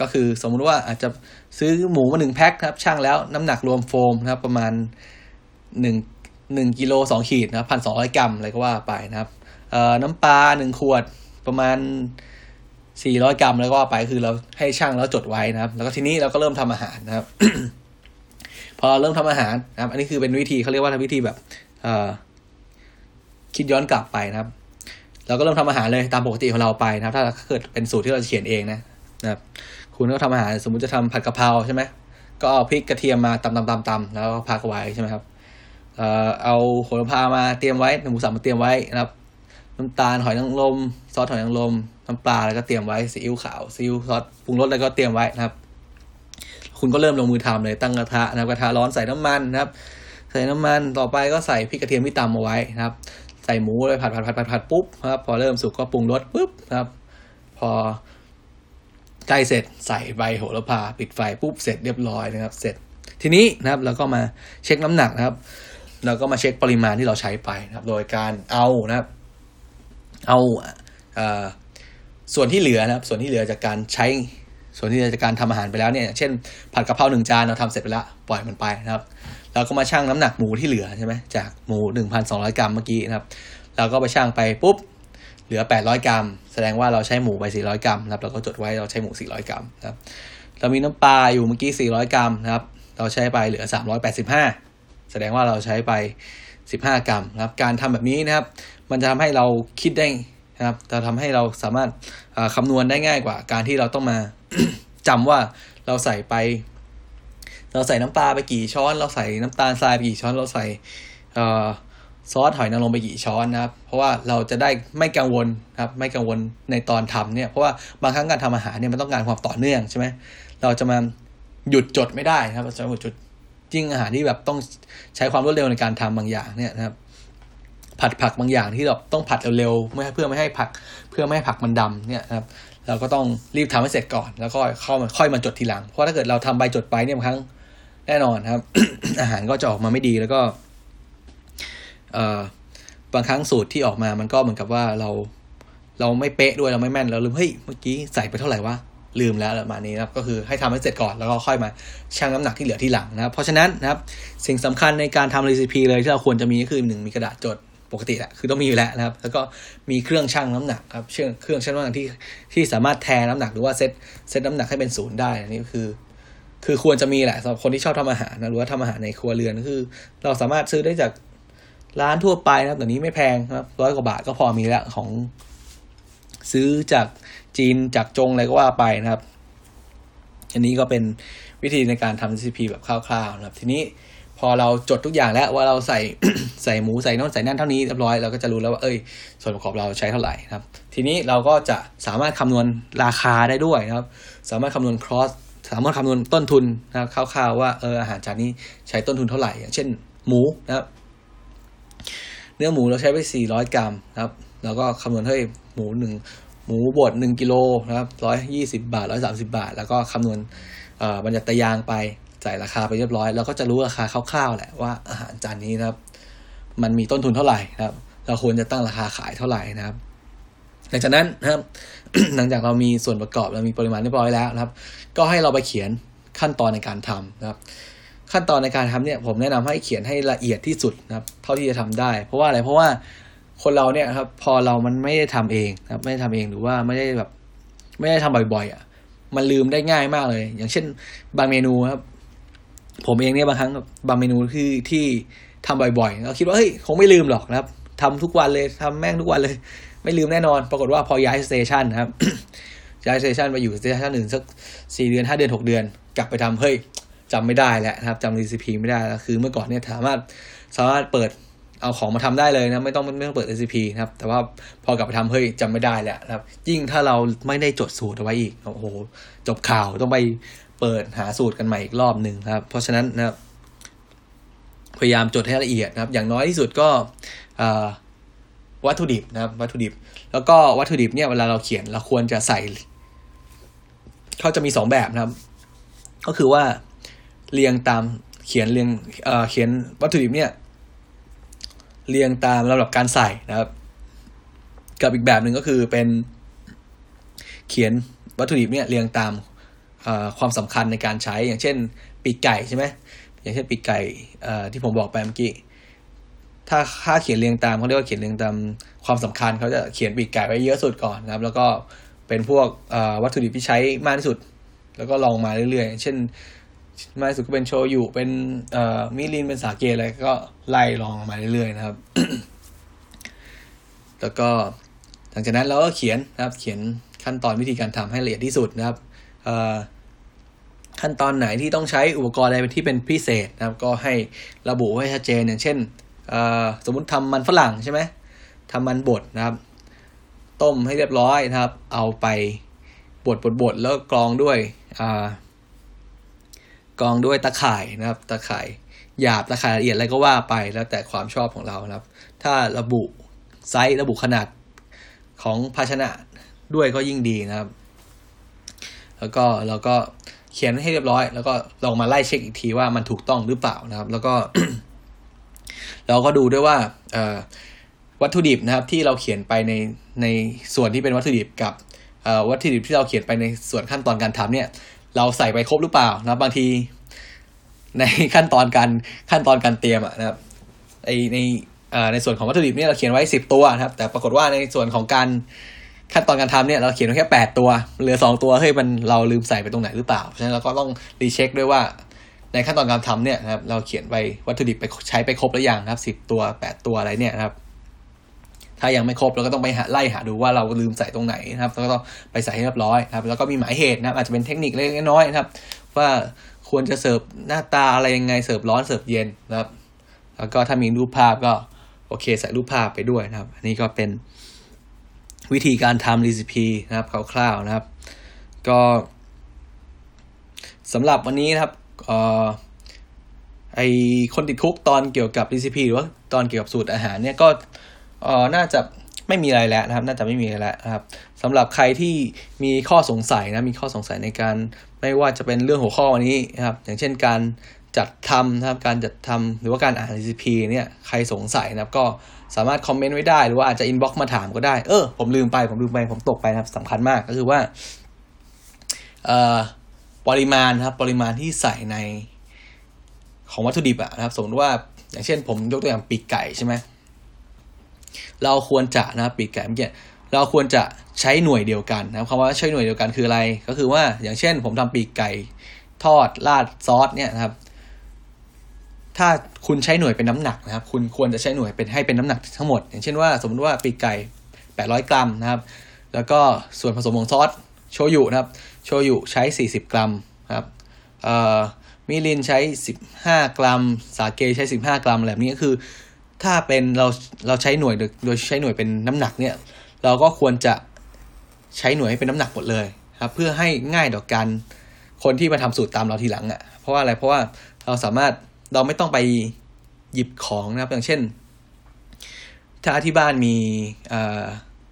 ก็คือสมมุติว่าอาจจะ ซื้อหมูมาหนึ่งแพ็คครับช่างแล้วน้ำหนักรวมโฟมนะครับ ประมาณหนึ่งหนึ่งกิโลสองขีดนะพันสองร้อยกรัมอะไรก็ว่าไปนะครับเอ่อน้ำปลาหนึ่งขวดประมาณสี่ร้อยกรัมแล้วก็ว่าไปคือเราให้ช่างแล้วจดไว้นะครับ แล้วก็ทีนี้เราก็เริ่มทำอาหารนะครับ พอเราเริ่มทำอาหารนะครับ อันนี้คือเป็นวิธีเขาเรียกว่าวิธีแบบ เอ่อคิดย้อนกลับไปนะครับเราก็เริ่มทำอาหารเลยตามปกติของเราไปนะครับ ถ้าเกิดเป็นสูตรที่เราเขียนเองนะ นะครับคุณก็ทำอาหารสมมุติจะทำผัดกะเพราใช่ไหมก็เอาพริกกระเทียมมาตำตำตำตำแล้วก็พักไว้ใช่ไหมครับเอ่อเอาโหระพามาเตรียมไว้หมูสับมาเตรียมไว้นะครับ น้ำตาลหอยนางรมซอสหอยนางรมน้ำปลาแล้วก็เตรียมไว้ซีอิ๊วขาวซีอิ๊วซอสปรุงรสแล้วก็เตรียมไว้นะครับ คุณก็เริ่มลงมือทำเลยตั้งกระทะนะครับกระทะร้อนใส่น้ำมันนะครับ ใส่น้ำมันต่อไปก็ใส่พริกกระเทียมที่ตำเอาไว้นะครับ ใส่หมูเลยผัดผัดผัดผัดผัดปุ๊บครับพอเริ่มสุกก็ปรุงรสปุ๊บนะครับ พอ ใกล้เสร็จใส่ใบโหระพาปิดไฟปุ๊บเสร็จเรียบร้อยนะครับ เสร็จทีนี้นะครับเราก็มาเช็คน้ำหนักนะครับเราก็มาเช็คปริมาณที่เราใช้ไปนะครับ โดยการเอานะครับ เอาเออส่วนที่เหลือนะครับ ส่วนที่เหลือจากการใช้ส่วนที่เหลือจากการทำอาหารไปแล้วเนี่ย เช่นผัดกะเพราหนึ่งจานเราทำเสร็จไปแล้วปล่อยมันไปนะครับเราก็มาชั่งน้ำหนักหมูที่เหลือใช่ไหมจากหมูหนึ่งพันสองร้อยกรัมเมื่อกี้นะครับเราก็ไปชั่งไปปุ๊บ เหลือแปดร้อยกรัม แสดงว่าเราใช้หมูไปสี่ร้อยกรัมนะครับเราก็จดไว้เราใช้หมูสี่ร้อยกรัมนะครับเรามีน้ำปลาอยู่เมื่อกี้สี่ร้อยกรัมนะครับ เราใช้ไปเหลือสามร้อยแสดงว่าเราใช้ไปสิบห้ากรัมนะครับ การทำแบบนี้นะครับ มันจะทำให้เราคิดได้นะครับจะทำให้เราสามารถคำนวณได้ง่ายกว่า การที่เราต้องมาจำว่าเราใส่ไป เราใส่น้ำปลาไปกี่ช้อน เราใส่น้ำตาลทรายไปกี่ช้อน เราใส่ ซอสหอยนางรมไปกี่ช้อนนะครับ เพราะว่าเราจะได้ไม่กังวลครับ ไม่กังวลในตอนทำเนี่ย เพราะว่าบางครั้งการทำอาหารเนี่ยมันต้องการความต่อเนื่องใช่ไหมเราจะมาหยุดจดไม่ได้ครับจะหยุดจดจริงอาหารที่แบบต้องใช้ความรวดเร็วในการทำบางอย่างเนี่ยนะครับ ผัดผักบางอย่างที่เราต้องผัดเร็วๆไม่เพื่อไม่ให้ผักเพื่อไม่ให้ผักมันดำเนี่ยนะครับ เราก็ต้องรีบทำให้เสร็จก่อน แล้วก็เข้ามาค่อยมาจดทีหลัง เพราะถ้าเกิดเราทำใบจดไปเนี่ยบางครั้งแน่นอนครับ อาหารก็จะออกมาไม่ดีแล้วก็ บางครั้งสูตรที่ออกมามันก็เหมือนกับว่าเราเราไม่เป๊ะด้วยเราไม่แม่นเราลืมเฮ้ยเมื่อกี้ใส่ไปเท่าไหร่วะลืมแล้วประมาณนี้นะครับก็คือให้ทำให้เสร็จก่อนแล้วก็ค่อยมาชั่งน้ำหนักที่เหลือที่หลังนะครับเพราะฉะนั้นนะครับสิ่งสำคัญในการทำรีซิปีเลยที่เราควรจะมีก็คือหนึ่งมีกระดาษจดปกติแหละคือต้องมีอยู่แล้วนะครับ แล้วก็มีเครื่องชั่งน้ำหนักครับเครื่องเครื่องชั่งน้ำหนักที่ที่สามารถแทนน้ำหนักหรือว่าเซตเซตน้ำหนักให้เป็นศูนย์ได้อันนี้คือ คือควรจะมีแหละสำหรับคนที่ชอบทำอาหารนะหรือว่าทำอาหารในครัวเรือนคือ เราสามารถซื้อได้จาก ร้านทั่วไปนะครับแต่นี้ไม่แพงครับร้อยกว่าบาทก็พอมีแล้วของซื้อจากจีนจากจงอะไรก็ว่าไปนะครับ อันนี้ก็เป็นวิธีในการทำ CP แบบคร่าวๆนะครับ ทีนี้พอเราจดทุกอย่างแล้วว่าเราใส่ใส่หมูใส่น่นใส่นั่นเท่านี้เรียบร้อยเราก็จะรู้แล้วว่าเอ้ย ส่วนประกอบเราใช้เท่าไหร่นะครับ ทีนี้เราก็จะสามารถคำนวณราคาได้ด้วยนะครับ สามารถคำนวณ cross สามารถคำนวณต้นทุนนะครับคร่าวๆว่าเอออาหารจานนี้ใช้ต้นทุนเท่าไหร่อย่างเช่นหมูนะครับ เนื้อหมูเราใช้ไป 400 กรัมนะครับเราก็คำนวณให้หมูหนึ่งหมูบดหนึ่งกิโลนะครับร้อยยี่สิบาทร้อยสามสิบาท แล้วก็คำนวณบัญญัตยางไปจ่ายราคาไปเรียบร้อยเราก็จะรู้ราคาคร่าวๆแหละว่าอาหารจานนี้นะครับ มันมีต้นทุนเท่าไหร่นะครับ เราควรจะตั้งราคาขายเท่าไหร่นะครับ หลังจากนั้นนะครับ หลังจากเรามีส่วนประกอบเรามีปริมาณเรียบร้อยแล้วนะครับ ก็ให้เราไปเขียนขั้นตอนในการทำนะครับ ขั้นตอนในการทำเนี่ยผมแนะนำให้เขียนให้ละเอียดที่สุดนะครับ เท่าที่จะทำได้ เพราะว่าอะไรเพราะว่าคนเราเนี่ยครับพอเรามันไม่ได้ทำเองนะครับไม่ได้ทำเองหรือว่าไม่ได้แบบไม่ได้ทำบ่อยๆอะมันลืมได้ง่ายมากเลย อย่างเช่น บางเมนูครับ ผมเองเนี่ยบางครั้งบางเมนูที่ที่ทำบ่อยๆเราคิดว่าเฮ้ยคงไม่ลืมหรอกนะครับทำทุกวันเลยทำแม่งทุกวันเลย ไม่ลืมแน่นอน ปรากฏว่าพอย้าย station ครับย้าย station ไปอยู่ station อื่นสักสี่เดือนห้าเดือนหกเดือน กลับไปทำเฮ้ย จำไม่ได้แล้วนะครับจำ recipe ไม่ได้แล้วคือเมื่อก่อนเนี่ยสามารถสามารถเปิดเอาของมาทำได้เลยนะไม่ต้องไม่ต้องเปิด recipe นะครับ แต่ว่าพอกลับไปทำเฮ้ยจำไม่ได้แล้วนะครับ ยิ่งถ้าเราไม่ได้จดสูตรเอาไว้อีกโอ้โหจบข่าวต้องไปเปิดหาสูตรกันใหม่อีกรอบหนึ่งครับ เพราะฉะนั้นนะครับพยายามจดให้ละเอียดนะครับ อย่างน้อยที่สุดก็วัตถุดิบนะครับ วัตถุดิบ แล้วก็วัตถุดิบเนี่ยเวลาเราเขียนเราควรจะใส่เขาจะมีสองแบบนะครับ ก็คือว่า เรียงตามเขียนเรียงเเขียนวัตถุดิบเนี่ยเรียงตามลำดับการใส่นะครับ กับอีกแบบหนึ่งก็คือเป็นเขียนวัตถุดิบเนี่ยเรียงตามความสำคัญในการใช้อย่างเช่น ปีกไก่ใช่ไหมอย่างเช่นปีกไก่ที่ผมบอกไปเมื่อกี้ถ้าค่าเขียนเรียงตามเขาเรียกว่าเขียนเรียงตามความสำคัญเขาจะเขียนปีกไก่ไว้เยอะสุดก่อนนะครับ แล้วก็เป็นพวกวัตถุดิบที่ใช้มากที่สุด แล้วก็ลองมาเรื่อยๆ เช่น มาสุดก็เป็นโชยุเป็นเอ่อมิรินเป็นสาเกอะไรก็ไล่ลองมาเรื่อยๆนะครับ แล้วก็หลังจากนั้นเราก็เขียนนะครับ เขียนขั้นตอนวิธีการทำให้ละเอียดที่สุดนะครับขั้นตอนไหนที่ต้องใช้อุปกรณ์อะไรที่เป็นพิเศษนะครับ ก็ให้ระบุไว้ชัดเจนอย่างเช่นสมมุติทำมันฝรั่งใช่ไหมทำมันบดนะครับ ต้มให้เรียบร้อยนะครับ เอาไปบดบดบดแล้วกรองด้วย กองด้วยตะข่ายนะครับตะข่ายหยาบตะข่ายละเอียดอะไรก็ว่าไปแล้วแต่ความชอบของเรานะครับ ถ้าระบุไซส์ระบุขนาดของภาชนะด้วยก็ยิ่งดีนะครับ แล้วก็เราก็เขียนให้เรียบร้อย แล้วก็ลองมาไล่เช็คอีกทีว่ามันถูกต้องหรือเปล่านะครับ แล้วก็ เราก็ดูด้วยว่าวัตถุดิบนะครับ ที่เราเขียนไปในในส่วนที่เป็นวัตถุดิบกับวัตถุดิบที่เราเขียนไปในส่วนขั้นตอนการทำเนี่ย เราใส่ไปครบหรือเปล่านะบางที ในขั้นตอนการขั้นตอนการเตรียมอะนะครับในในในส่วนของวัตถุดิบเนี่ยเราเขียนไว้สิบตัวนะครับ แต่ปรากฏว่าในส่วนของการขั้นตอนการทำเนี่ยเราเขียนไว้แค่แปดตัวเหลือสองตัวเฮ้ยมันเราลืมใส่ไปตรงไหนหรือเปล่าเพราะฉะนั้นเราก็ต้องรีเช็คด้วยว่า ในขั้นตอนการทำเนี่ยนะครับเราเขียนไปวัตถุดิบไปใช้ไปครบหรือยังครับสิบตัวแปดตัวอะไรเนี่ยนะครับ ถ้ายังไม่ครบเราก็ต้องไปหาไล่หาดูว่าเราลืมใส่ตรงไหนนะครับแล้วก็ต้องไปใส่ให้เรียบร้อยครับแล้วก็มีหมายเหตุนะครับอาจจะเป็นเทคนิคเล็กน้อยนะครับ ว่าควรจะเสิร์ฟหน้าตาอะไรยังไงเสิร์ฟร้อนเสิร์ฟเย็นนะครับ แล้วก็ถ้ามีรูปภาพก็โอเคใส่รูปภาพไปด้วยนะครับ อันนี้ก็เป็นวิธีการทำ recipe นะครับคร่าวๆนะครับ ก็สำหรับวันนี้นะครับเอ่อไอคนติด Cook ตอนเกี่ยวกับ recipe หรือว่าตอนเกี่ยวกับสูตรอาหารเนี่ยก็ เอ่อน่าจะไม่มีอะไรแล้วนะครับ น่าจะไม่มีอะไรแล้วนะครับสำหรับใครที่มีข้อสงสัยนะมีข้อสงสัยในการไม่ว่าจะเป็นเรื่องหัวข้อวันนี้นะครับ อย่างเช่นการจัดทำนะครับการจัดทำหรือว่าการอ่าน recipe เนี่ยใครสงสัยนะครับก็สามารถคอมเมนต์ไว้ได้ หรือว่าอาจจะ inbox มาถามก็ได้ เออผมลืมไปผมลืมไปผมตกไปนะครับสำคัญมากก็คือว่าเอ่อปริมาณครับปริมาณที่ใส่ในของวัตถุดิบอะนะครับ สมมติว่าอย่างเช่นผมยกตัวอย่างปีกไก่ใช่ไหม เราควรจะนะปีกไก่เมื่อกี้เราควรจะใช้หน่วยเดียวกันนะครับคำว่าใช้หน่วยเดียวกันคืออะไร ก็คือว่าอย่างเช่น ผมทำปีกไก่ทอดราดซอสเนี่ยนะครับ ถ้าคุณใช้หน่วยเป็นน้ำหนักนะครับ คุณควรจะใช้หน่วยเป็นให้เป็นน้ำหนักทั้งหมด อย่างเช่นว่าสมมติว่าปีกไก่ 800 กรัมนะครับ แล้วก็ส่วนผสมของซอสโชยุนะครับ โชยุใช้ 40 กรัมครับมิรินใช้ 15 กรัม สาเกใช้ 15 กรัมแบบนี้ก็คือ ถ้าเป็นเราเราใช้หน่วยโดยใช้หน่วยเป็นน้ำหนักเนี่ย เราก็ควรจะใช้หน่วยให้เป็นน้ำหนักหมดเลยครับ เพื่อให้ง่ายต่อการคนที่มาทำสูตรตามเราทีหลังอะ่ะ เพราะว่าอะไรเพราะว่าเราสามารถเราไม่ต้องไปหยิบของนะครับ อย่างเช่น ถ้าที่บ้านมี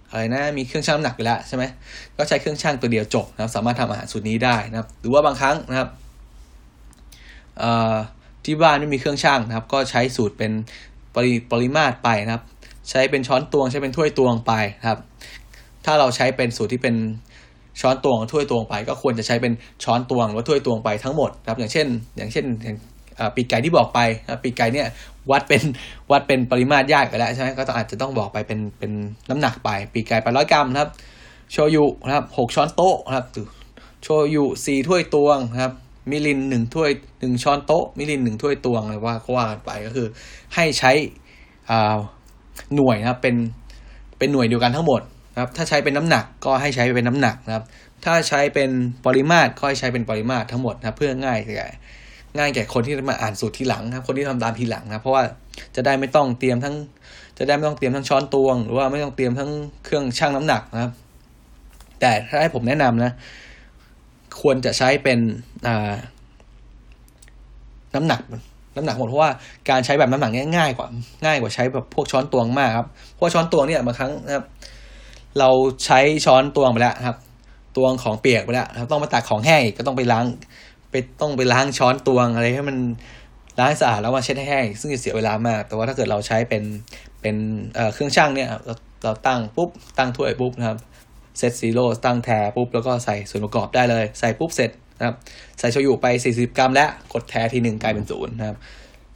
อะไรนะมีเครื่องชั่งน้ำหนักไปแล้วใช่ไหมก็ใช้เครื่องชั่งตัวเดียวจบนะครับ สามารถทำอาหารสูตรนี้ได้นะครับ หรือว่าบางครั้งนะครับที่บ้านไม่มีเครื่องชั่งนะครับ ก็ใช้สูตรเป็น ปริปริมาตรไปนะครับ ใช้เป็นช้อนตวงใช้เป็นถ้วยตวงไปนะครับ ถ้าเราใช้เป็นสูตรที่เป็นช้อนตวงถ้วยตวงไป ก็ควรจะใช้เป็นช้อนตวงหรือถ้วยตวงไปทั้งหมดครับ อย่างเช่น อย่างเช่นปีกไก่ที่บอกไปนะปีกไก่เนี่ยวัดเป็นวัดเป็นปริมาตรยากไปแล้วใช่ไหมก็ต้องอาจจะต้องบอกไปเป็นเป็นน้ำหนักไป ปีกไก่ไปร้อยกรัมนะครับโชยุนะครับหกช้อนโต๊ะนะครับโชยุสี่ถ้วยตวงนะครับ มิลินหนึ่งถ้วยหนึ่งช้อนโต๊ะ มิลินหนึ่งถ้วยตวงอะไรว่าก็ว่ากันไปก็คือ ให้ใช้หน่วยนะครับเป็นเป็นหน่วยเดียวกันทั้งหมดนะครับ ถ้าใช้เป็นน้ำหนักก็ให้ใช้เป็นน้ำหนักนะครับ ถ้าใช้เป็นปริมาตรก็ให้ใช้เป็นปริมาตรทั้งหมดนะเพื่อง่ายแก่ง่ายแก่คนที่มาอ่านสูตรทีหลังนะครับ คนที่ทำตามทีหลังนะเพราะว่าจะได้ไม่ต้องเตรียมทั้ง จะได้ไม่ต้องเตรียมทั้งช้อนตวง หรือว่าไม่ต้องเตรียมทั้งเครื่องชั่งน้ำหนักนะครับ แต่ถ้าให้ผมแนะนำนะ ควรจะใช้เป็นน้ำหนักน้ำหนักหมดเพราะว่าการใช้แบบน้ำหนักง่ายกว่าง่ายกว่าใช้แบบพวกช้อนตวงมากครับเพราะช้อนตวงเนี่ยบางครั้งนะครับ เราใช้ช้อนตวงไปแล้วครับตวงของเปียกไปแล้วต้องมาตักของแห้งอีกก็ต้องไปล้างไปต้องไปล้างช้อนตวงอะไรให้มันล้างสะอาดแล้วมาเช็ดให้แห้งซึ่งจะเสียเวลามาก แต่ว่าถ้าเกิดเราใช้เป็นเป็นเครื่องชั่งเนี่ยเราเราตั้งปุ๊บตั้งถ้วยปุ๊บนะครับ set zero ตั้ง tare ปุ๊บแล้วก็ใส่ส่วนประกอบได้เลย ใส่ปุ๊บเสร็จนะครับใส่โชยุไป 40 กรัม แล้วกด tare ทีหนึ่งกลายเป็นศูนย์นะครับ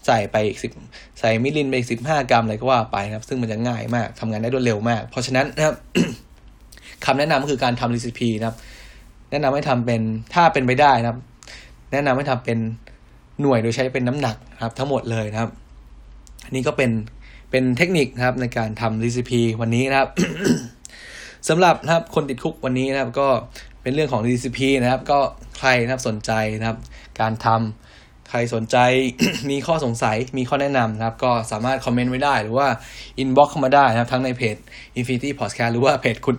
ใส่ไปอีกสิบใส่มิรินไปอีกสิบห้ากรัมอะไรก็ว่าไปนะครับ ซึ่งมันจะง่ายมากทำงานได้รวดเร็วมาก เพราะฉะนั้นนะครับคำแนะนำก็คือการทำ recipe นะครับ แนะนำให้ทำเป็นถ้าเป็นไปได้นะครับ แนะนำให้ทำเป็นหน่วยโดยใช้เป็นน้ำหนักนะครับ ทั้งหมดเลยนะครับอันนี้ก็เป็นเป็นเทคนิคนะครับในการทำ recipe วันนี้นะครับ สำหรับนะครับคนติด Cook วันนี้นะครับก็เป็นเรื่องของ recipe นะครับ ก็ใครนะครับสนใจนะครับ การทำใครสนใจมีข้อสงสัยมีข้อแนะนำนะครับ ก็สามารถคอมเมนต์ไว้ได้หรือว่า inbox เข้ามาได้นะครับ ทั้งในเพจ Infinity Podcast หรือว่าเพจคุณ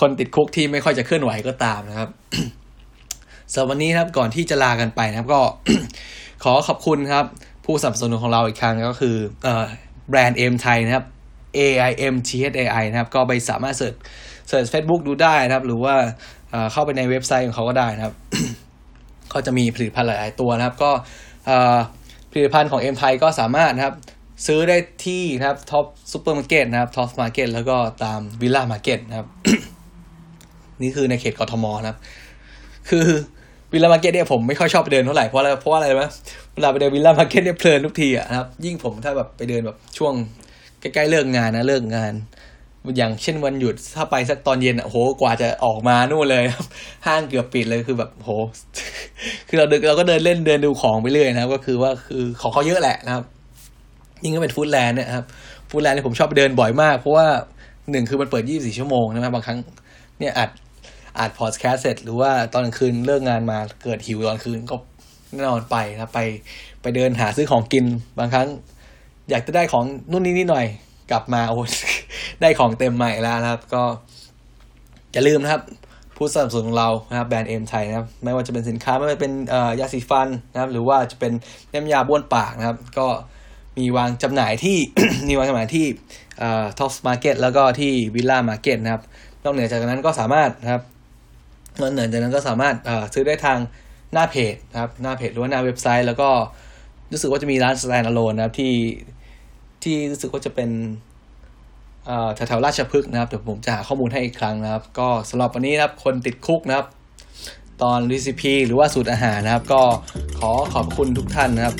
คนติด Cook ที่ไม่ค่อยจะเคลื่อนไหวก็ตามนะครับสำหรับวันนี้นะครับก่อนที่จะลากันไปนะครับก็ขอขอบคุณครับ ผู้สนับสนุนของเราอีกครั้งก็คือแบรนด์เอ็มไทยนะครับ AIM T H A I นะครับ ก็ไปสามารถเสิร์ช เสิร์ช Facebook ดูได้นะครับ หรือว่าเข้าไปในเว็บไซต์ของเขาก็ได้นะครับ ก็จะมีผลิตภัณฑ์หลาย ๆ ตัวนะครับ ก็ผลิตภัณฑ์ของเอ็มไทยก็สามารถนะครับ ซื้อได้ที่นะครับ Tops Supermarket นะครับ Tops Market แล้วก็ตาม Villa Market นะครับ นี่คือในเขตกทมนะครับ คือ Villa Market เนี่ยผมไม่ค่อยชอบไปเดินเท่าไหร่เพราะอะไรเพราะอะไรไหมเวลาไปเดิน Villa Market เนี่ยเพลินทุกทีอะนะครับ ยิ่งผมถ้าแบบไปเดินแบบช่วงใกล้ๆเลิกงานนะเลิกงาน อย่างเช่นวันหยุดถ้าไปสักตอนเย็นอะโหกว่าจะออกมานู่นเลยครับ ห้างเกือบปิดเลยคือแบบโห คือเราเดินเราก็เดินเล่นเดินดูของไปเรื่อยนะครับ ก็คือว่าคือของเขาเยอะแหละนะครับ ยิ่งก็เป็น Foodland เนี่ยครับฟู้ดแลนด์เนี่ยผมชอบไปเดินบ่อยมาก เพราะว่าหนึ่งคือมันเปิด 24 ชั่วโมงนะครับบางครั้งเนี่ยอัดอัดพอดแคสต์เสร็จหรือว่าตอนกลางคืนเลิกงานมาเกิดหิวตอนคืนก็แน่นอนไปนะไปไปเดินหาซื้อของกินบางครั้ง อยากจะได้ของนู่นนี่นี่หน่อย กลับมาโอ้ได้ของเต็มใหม่แล้วนะครับ ก็อย่าลืมนะครับผู้สนับสนุนของเรานะครับแบรนด์เอ็มไทยนะครับไม่ว่าจะเป็นสินค้าไม่ว่าจะเป็นยาสีฟันนะครับ หรือว่าจะเป็นน้ำยาบ้วนปากนะครับ ก็มีวางจำหน่ายที่มีวางจำหน่ายที่ Tops Market แล้วก็ที่ Villa Market นะครับนอกเหนือจากนั้นก็สามารถนะครับนอกเหนือจากนั้นก็สามารถซื้อได้ทางหน้าเพจนะครับหน้าเพจหรือว่าหน้าเว็บไซต์ แล้วก็รู้สึกว่าจะมีร้าน stand alone นะครับที่ ที่รู้สึกว่าจะเป็นแถวๆราชพฤกษ์นะครับเดี๋ยวผมจะหาข้อมูลให้อีกครั้งนะครับ ก็สำหรับวันนี้นะครับคนติด Cook นะครับ ตอน Recipe หรือว่าสูตรอาหารนะครับ ก็ขอขอบคุณทุกท่านนะครับ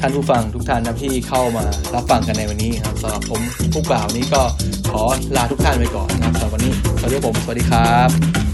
ท่านผู้ฟังทุกท่านนะที่เข้ามารับฟังกันในวันนี้ครับสำหรับผมผู้กล่าวนี้ก็ขอลาทุกท่านไปก่อนนะครับสำหรับวันนี้สวัสดีผมสวัสดีครับ